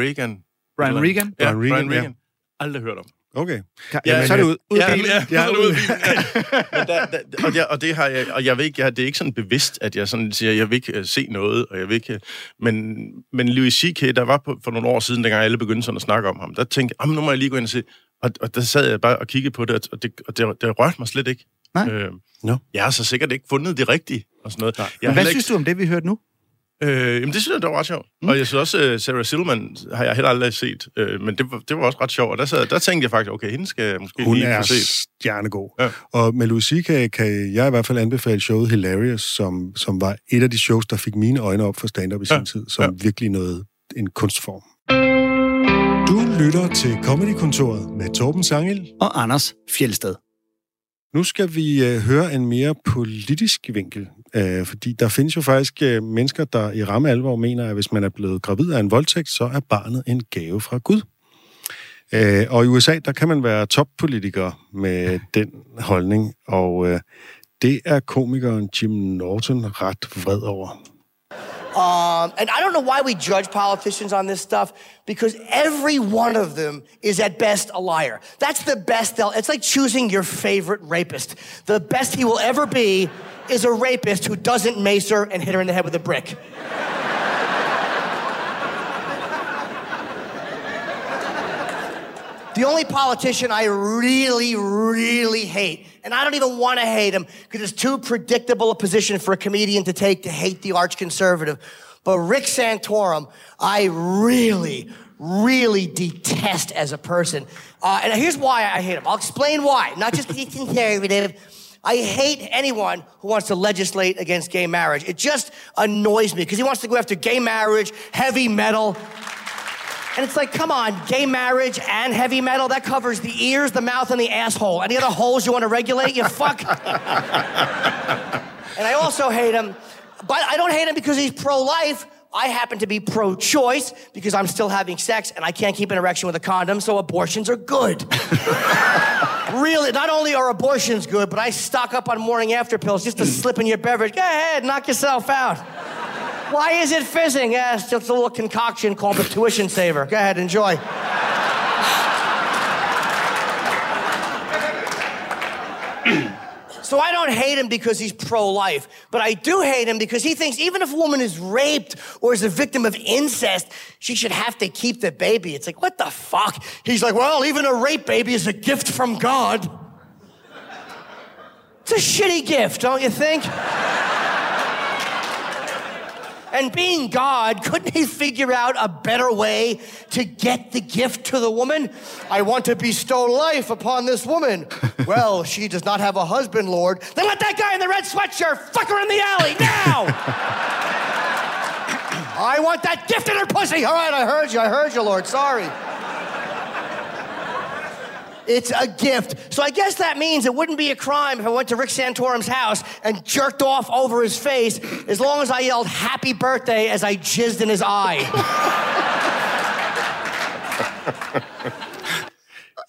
Reagan. Brian Regan? Ja, Brian Brian Regan, Regan. ja. Ja. Aldrig hørt om. Okay. Ja, så er det ud. ud Ja, af bilen. ja, Ja, ja, ud. ud. Men der, der, og, jeg, og det har jeg, og jeg ved ikke, jeg, det er ikke sådan bevidst, at jeg sådan siger, jeg vil ikke uh, se noget, og jeg vil ikke, uh, men, men Louis C.K., der var på, for nogle år siden, dengang alle begyndte sådan at snakke om ham, der tænkte jeg, "Jamen, nu må jeg lige gå ind og se, og, og der sad jeg bare og kiggede på det, og det, og det, det rørte mig slet ikke. Nej. Øh, Nå. Jeg har så sikkert ikke fundet det rigtige, og sådan noget. Jeg Men hvad heller synes du om det, vi hørte nu? Øh, jamen, det synes jeg, det var ret sjovt. Mm. Og jeg synes også, uh, Sarah Silverman har jeg heller aldrig set, øh, men det var, det var også ret sjovt. Og der, sad, der tænkte jeg faktisk, okay, hende skal jeg måske Hun lige er få set. stjernegod. Ja. Og med Louis C.K. kan jeg i hvert fald anbefale showet Hilarious, som, som var et af de shows, der fik mine øjne op for stand-up i Ja. sin tid, som virkelig noget en kunstform. Du lytter til Comedy-kontoret med Torben Sangel. Og Anders Fjeldsted. Nu skal vi øh, høre en mere politisk vinkel, øh, fordi der findes jo faktisk øh, mennesker, der i ramme alvor mener, at hvis man er blevet gravid af en voldtægt, så er barnet en gave fra Gud. Øh, og i USA, der kan man være toppolitiker med den holdning, og øh, det er komikeren Jim Norton ret vred over. Um, and I don't know why we judge politicians on this stuff because every one of them is at best a liar. That's the best they'll. It's like choosing your favorite rapist. The best he will ever be is a rapist who doesn't mace her and hit her in the head with a brick. The only politician I really, really hate, and I don't even want to hate him because it's too predictable a position for a comedian to take to hate the arch conservative. But Rick Santorum, I really, really detest as a person. Uh, and here's why I hate him. I'll explain why. Not just because he's conservative. I hate anyone who wants to legislate against gay marriage. It just annoys me because he wants to go after gay marriage, heavy metal, and it's like, come on, gay marriage and heavy metal, that covers the ears, the mouth, and the asshole. Any other holes you want to regulate, you fuck? and I also hate him, but I don't hate him because he's pro life. I happen to be pro choice because I'm still having sex and I can't keep an erection with a condom, so abortions are good. really, not only are abortions good, but I stock up on morning after pills just to mm. slip in your beverage. Go ahead, knock yourself out. Why is it fizzing? Yeah, it's just a little concoction called the tuition saver. Go ahead, enjoy. So I don't hate him because he's pro-life, but I do hate him because he thinks even if a woman is raped or is a victim of incest, she should have to keep the baby. It's like, what the fuck? He's like, well, even a rape baby is a gift from God. It's a shitty gift, don't you think? And being God, couldn't he figure out a better way to get the gift to the woman? I want to bestow life upon this woman. well, she does not have a husband, Lord. Then let that guy in the red sweatshirt fuck her in the alley now! I want that gift in her pussy. All right, I heard you. I heard you, Lord. Sorry. It's a gift. So I guess that means it wouldn't be a crime if I went to Rick Santorum's house and jerked off over his face as long as I yelled happy birthday as I jizzed in his eye.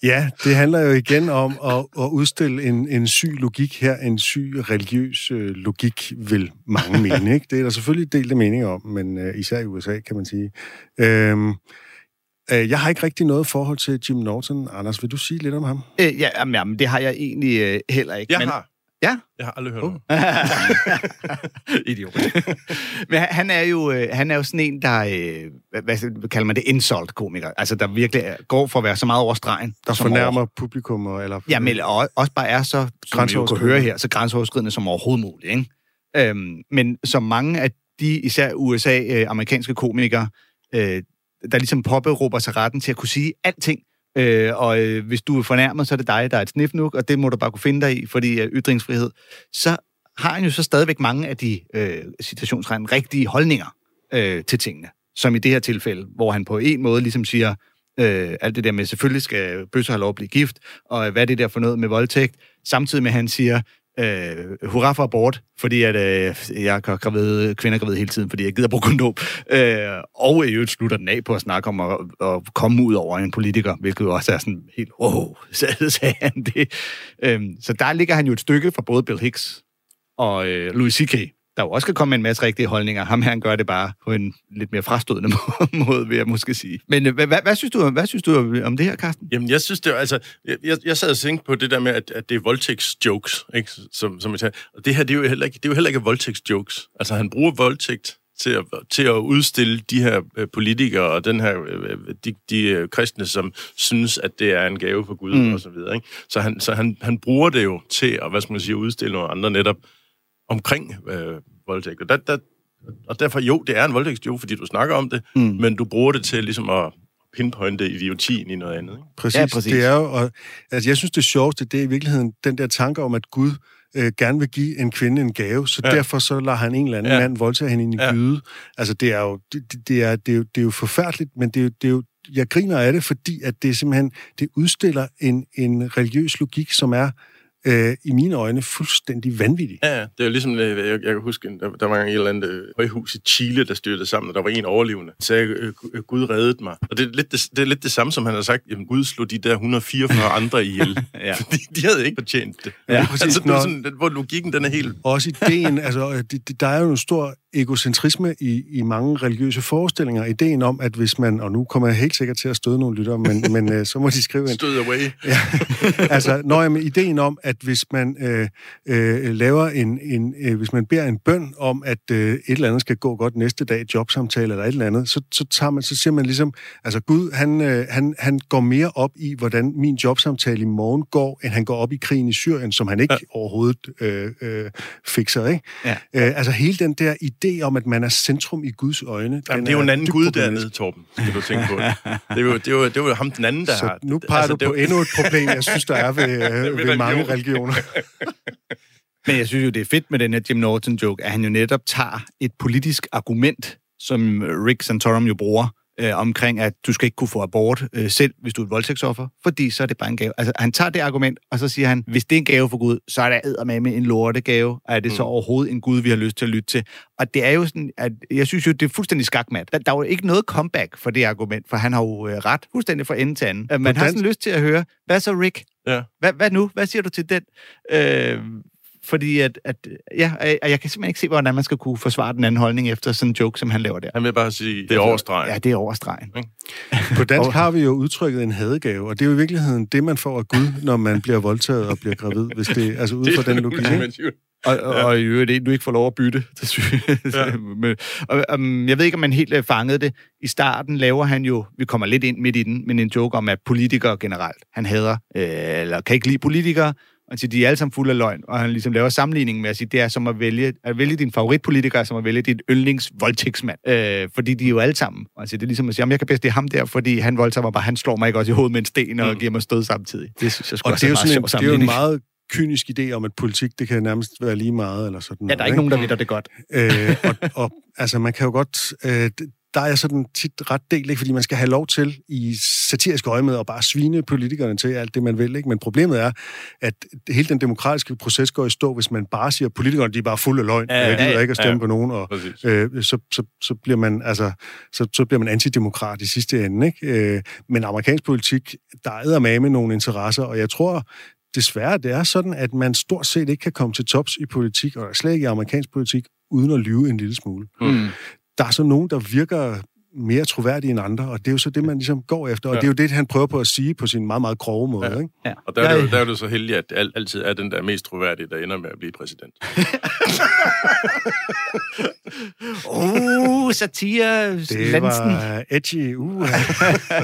Ja, det handler jo igen om at, at udstille en, en syg logik her, en syg religiøs øh, logik, vil mange mene. Ikke? Det er der selvfølgelig delte meninger om, men øh, især i USA, kan man sige. Øhm, øh, jeg har ikke rigtig noget forhold til Jim Norton. Anders, vil du sige lidt om ham? Øh, ja, jamen, jamen, det har jeg egentlig øh, heller ikke. Jeg men, har. Ja? Jeg har aldrig hørt Uh. uh. Idiot. Men han- er jo, øh, han er jo sådan en, der, øh, hvad, hvad kalder man det, insult-komiker. Altså, der virkelig er, går for at være så meget over stregen. Der fornærmer publikum, og- eller... Ja, men og, også bare er så, som vi jo kunne Grænseoverskridende. høre her, så grænseoverskridende som overhovedet muligt. Ikke? Øhm, men som mange af de, især USA-amerikanske komikere, øh, der ligesom påberåber sig retten til at kunne sige alting, øh, og øh, hvis du er fornærmet, så er det dig, der er et snifnuk, og det må du bare kunne finde dig i, fordi øh, ytringsfrihed, så har han jo så stadigvæk mange af de, øh, citationsregn, rigtige holdninger øh, til tingene. Som i det her tilfælde, hvor han på en måde ligesom siger, øh, alt det der med, selvfølgelig skal bøsser have lov at blive gift, og hvad er det der for noget med voldtægt, samtidig med, at han siger, øh, hurra for abort, fordi at, øh, jeg er gravid, kvinder gravid hele tiden, fordi jeg gider bruge kondom. Øh, og i øvrigt slutter den af på at snakke om at, at komme ud over en politiker, hvilket jo også er sådan helt, wow, så sagde han det. Øh, så der ligger han jo et stykke fra både Bill Hicks og øh, Louis C.K., der jo også kan komme en masse rigtige holdninger. Ham her, han gør det bare på en lidt mere frastødende måde, vil jeg måske sige. Men øh, hvad, hvad, hvad, synes du, hvad synes du om- det her, Carsten? Jamen, jeg synes det var, altså, jeg, jeg, jeg sad og tænkte på det der med, at, at det er voldtægtsjokes, ikke? Som, som jeg sagde. Og det her, det er jo heller ikke, det er jo heller ikke voldtægtsjokes. Altså, han bruger voldtægt til at, til at udstille de her øh, politikere og den her, øh, de, de øh, kristne, som synes, at det er en gave for Gud mm. og så videre, ikke? Så, han, så han, han bruger det jo til at, hvad skal man sige, udstille nogle andre netop omkring øh, voldtægt. Og, der, der, og derfor, jo, det er en voldtægtsjoke, fordi du snakker om det, mm. men du bruger det til ligesom at pinpointe idiotien i noget andet, ikke? Præcis. Ja, præcis. Det er jo, og, altså, jeg synes, det sjoveste, det er i virkeligheden den der tanke om, at Gud øh, gerne vil give en kvinde en gave, så Ja. derfor så lader han en eller anden Ja. mand voldtage hende ind i Ja. ja. gyde. Altså, det er jo, det, det- det er, det, er jo, det er jo forfærdeligt, men det er jo, det er jo, jeg griner af det, fordi at det simpelthen, det udstiller en, en religiøs logik, som er øh, i mine øjne fuldstændig vanvittig. Ja, det er ligesom, øh, jeg, jeg kan huske, der, der var et eller andet øh, højhus i Chile, der styrtede sammen, og der var en overlevende. Så sagde, øh, øh, Gud reddede mig. Og det er, lidt det, det er lidt det samme, som han har sagt, jamen Gud slog de der 144 andre ihjel. Ja. Fordi de havde ikke fortjent det. Ja, præcis. Altså, det er sådan, den- hvor logikken den er helt... Også ideen, altså, det, der er jo en stor egocentrisme i, i mange religiøse forestillinger. Ideen om, at hvis man, og nu kommer jeg helt sikkert til at støde nogle lyttere, men, men øh, så må de skrive ind. Stød away. Ja, altså, når jeg med ideen om, at hvis man øh, øh, laver en, en øh, hvis man beder en bøn om, at øh, et eller andet skal gå godt næste dag, jobsamtale eller et eller andet, så, så, tager man, så siger man ligesom, altså Gud, han, øh, han, han går mere op i, hvordan min jobsamtale i morgen går, end han går op i krigen i Syrien, som han ikke ja. overhovedet øh, øh, fikser, ikke? Ja. Øh, altså hele den der idé om, at man er centrum i Guds øjne, Jamen, det er jo en anden Gud dernede, Torben, skal du tænke på. Det er jo, det er jo, det er jo ham den anden, der Så har... nu peger altså, du på jo- endnu et problem, jeg synes, der er ved, øh, ved mange religioner. Men jeg synes jo, det er fedt med den her Jim Norton-joke, at han jo netop tager et politisk argument, som Rick Santorum jo bruger, øh, omkring, at du skal ikke kunne få abort øh, selv, hvis du er et voldtægtsoffer, fordi så er det bare en gave. Altså, han tager det argument, og så siger han, hvis det er en gave for Gud, så er det med med en lortegave, og er det så Mm. overhovedet en Gud, vi har lyst til at lytte til? Og det er jo sådan, at jeg synes jo, det er fuldstændig skakmat. Der, der er jo ikke noget comeback for det argument, for han har jo øh, ret fuldstændig fra ende til anden. Øh, Man har sådan lyst til at høre, hvad så Rick? Ja. Hvad, hvad nu? Hvad siger du til den? Øh, fordi at, at ja, jeg, jeg kan simpelthen ikke se, hvordan man skal kunne forsvare den anden holdning efter sådan en joke, som han laver der. Han vil bare sige, det er overstregen. Ja, det er overstregen. På dansk har vi jo udtrykket en hadegave, og det er jo i virkeligheden det, man får af Gud, når man bliver voldtaget og bliver gravid, hvis det altså ud fra den logik. Og, og, og i øvrigt, det, du ikke får lov at bytte. Det synes jeg. Ja. Men, og, um, jeg ved ikke, om man helt øh, fangede det. I starten laver han jo, vi kommer lidt ind midt i den, men en joke om, at politikere generelt, han hader, øh, eller kan ikke lide politikere, siger, de er alle sammen fulde af løgn, og han ligesom laver sammenligning med at sige, det er som at vælge, at vælge din favoritpolitiker, er som at vælge din yndlingsvoldtægtsmand. Øh, fordi de er jo alle sammen. Siger, det er ligesom at sige, jeg kan bedst lide ham der, fordi han voldtager mig bare, han slår mig ikke også i hovedet med en sten og Mm. giver mig stød samtidig. Det synes jeg sgu Og også det er jo sådan en, det er jo en meget kynisk idé om, at politik, det kan nærmest være lige meget, eller sådan Ja, der er ikke nogen, der ved det godt. Øh, og, og altså, man kan jo godt... Øh, der er sådan tit ret del, ikke? fordi man skal have lov til i satirisk øje med at bare svine politikerne til alt det, man vil. Ikke? Men problemet er, at hele den demokratiske proces går i stå, hvis man bare siger, at politikerne de er bare fulde af løgn, Ja, ja, ja, ja, ikke at stemme ja. på nogen, og Præcis. øh, så, så, så, bliver man, altså, så, så bliver man antidemokrat i sidste ende. Ikke? Øh, men amerikansk politik, der er med nogle interesser, og jeg tror, desværre, det er sådan, at man stort set ikke kan komme til tops i politik, og slet ikke i amerikansk politik, uden at lyve en lille smule. Mm. Der er så nogen, der virker mere troværdige end andre, og det er jo så det, man ligesom går efter, og Ja. det er jo det, han prøver på at sige på sin meget, meget grove måde. Ja. Ikke? Ja. Og der er, det, jo, der er det så heldigt, at det al- altid er den der mest troværdige, der ender med at blive præsident. Uh, satire, Det Lansen. var edgy. Uh,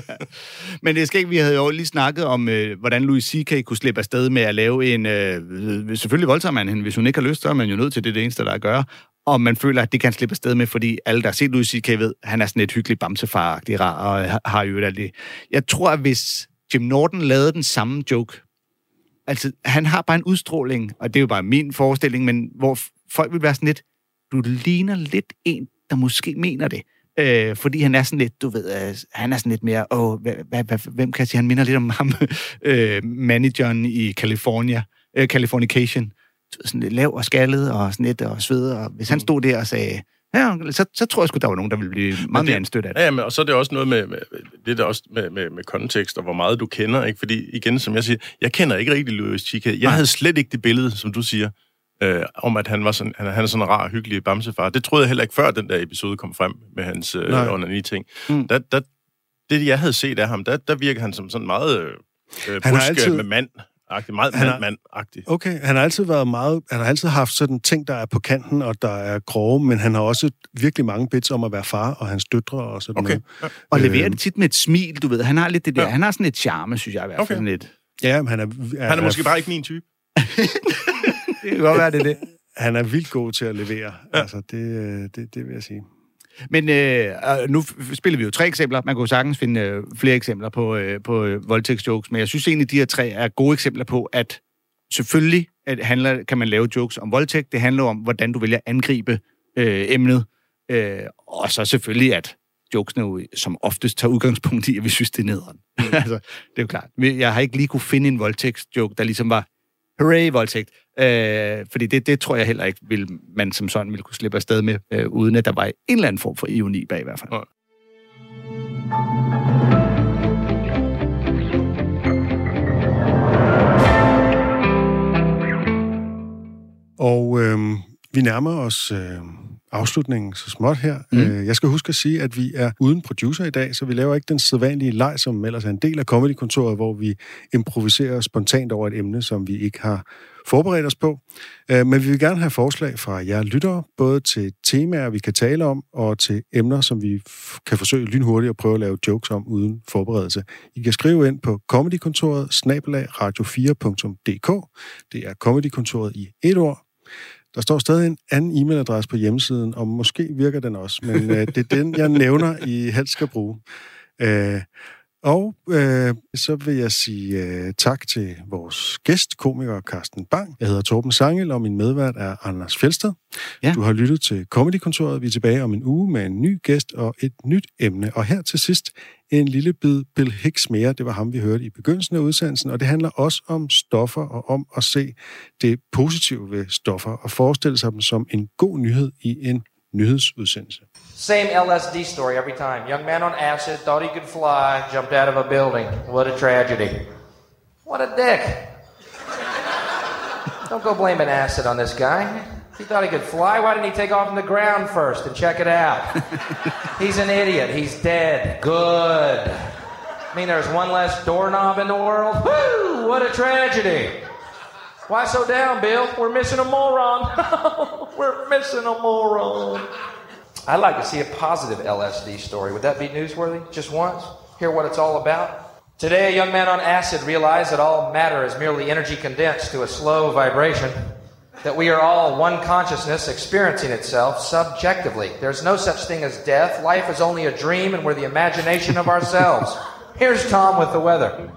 Men det skal ikke, vi havde jo lige snakket om, øh, hvordan Louis C.K. kunne slippe afsted med at lave en... Øh, selvfølgelig voldtager man hende. Hvis hun ikke har lyst, så er man jo nødt til det, er det eneste, der er at gøre. Og man føler, at det kan han slippe afsted med, fordi alle, der har set Louis C.K. ved, han er sådan et hyggeligt bamsefar rar, og øh, har- jo alt det. Jeg tror, at hvis Jim Norton lavede den samme joke, altså, han har bare en udstråling, og det er jo bare min forestilling, men hvor folk vil være sådan lidt, du ligner lidt en, der måske mener det. Øh, fordi han er sådan lidt, du ved, øh, han er sådan lidt mere, åh, hva, hvad, hvad, hvem kan jeg sige, han minder lidt om ham, øh, manageren i California, øh, Californication. Sådan lidt lav og skaldet og sådan lidt og sved, og hvis han stod der og sagde, ja, så, så tror jeg sgu, der var nogen, der ville blive meget det- mere anstødt af det. Ja, men, og så er det også noget med, med det er der også med, med, med kontekst, og hvor meget du kender, ikke? Fordi igen, som jeg siger, jeg kender ikke rigtig Louis C.K. Jeg Nej. havde slet ikke det billede, som du siger, øh, om at han var sådan, han, han er sådan en rar, hyggelig bamsefar. Det troede jeg heller ikke, før den der episode kom frem med hans øh, Nej. onani-ting. Mm. Mm. Der, der, det, jeg havde set af ham, der, der virker han som sådan meget øh, Han har buske altid- med mand. Meget Han har- mand-mand-agtig. okay, han har altid været meget, han har altid haft sådan ting, der er på kanten, og der er grove, men han har også virkelig mange bits om at være far, og hans døtre og sådan Okay. noget. Og leverer Øhm. det tit med et smil, du ved. Han har lidt det der, Ja. han har sådan et charme, synes jeg i hvert fald. Okay. Sådan lidt. Ja, men han er, Han er måske bare ikke min type. Det kan godt være, det er det. Han er vildt god til at levere. Ja. Altså, det, øh, det, det vil jeg sige. Men øh, nu spiller vi jo tre eksempler. Man kunne sagtens finde øh, flere eksempler på, øh, på øh, voldtægtsjokes, men jeg synes egentlig, de her tre er gode eksempler på, at selvfølgelig at handler, kan man lave jokes om voldtægt. Det handler om, hvordan du vælger at angribe øh, emnet. Øh, og så selvfølgelig, at jokesene jo som oftest tager udgangspunkt i, at vi synes, det er nederen. altså, det er jo klart. Jeg har ikke lige kunne finde en voldtægtsjoke, der ligesom var hooray, voldtægt. Øh, fordi det, det tror jeg heller ikke, vil man som sådan ville kunne slippe afsted med, øh, uden at der var en eller anden form for ironi bag i hvert fald. Nej. Og øh, vi nærmer os øh, afslutningen så småt her. Mm. Øh, jeg skal huske at sige, at vi er uden producer i dag, så vi laver ikke den sædvanlige leg, som ellers er en del af Comedy-kontoret, hvor vi improviserer spontant over et emne, som vi ikke har forberedt os på. Øh, men vi vil gerne have forslag fra jer lyttere, både til temaer, vi kan tale om, og til emner, som vi kan forsøge lynhurtigt at prøve at lave jokes om uden forberedelse. I kan skrive ind på comedykontoret snabelag radio4.dk. Det er comedykontoret i et ord. Der står stadig en anden e-mailadresse på hjemmesiden, og måske virker den også, men øh, det er den, jeg nævner, I helst skal bruge. Øh, og øh, så vil jeg sige øh, tak til vores gæst, komiker Carsten Bang. Jeg hedder Torben Sangel, og min medvært er Anders Fjeldsted. Ja. Du har lyttet til Comedykontoret. Vi er tilbage om en uge med en ny gæst og et nyt emne. Og her til sidst en lille bid Bill Hicks mere. Det var ham, vi hørte i begyndelsen af udsendelsen, og det handler også om stoffer og om at se det positive ved stoffer og forestille sig dem som en god nyhed i en nyhedsudsendelse. Same LSD story every time. Young man on acid thought he could fly, jumped out of a building. What a tragedy. What a dick. Don't go blaming acid on this guy. He thought he could fly, why didn't he take off from the ground first and check it out? He's an idiot. He's dead. Good. I mean, there's one less doorknob in the world. Woo! What a tragedy. Why so down, Bill? We're missing a moron. We're missing a moron. I'd like to see a positive LSD story. Would that be newsworthy? Just once? Hear what it's all about? Today, a young man on acid realized that all matter is merely energy condensed to a slow vibration, that we are all one consciousness experiencing itself subjectively. There's no such thing as death. Life is only a dream, and we're the imagination of ourselves. Here's Tom with the weather.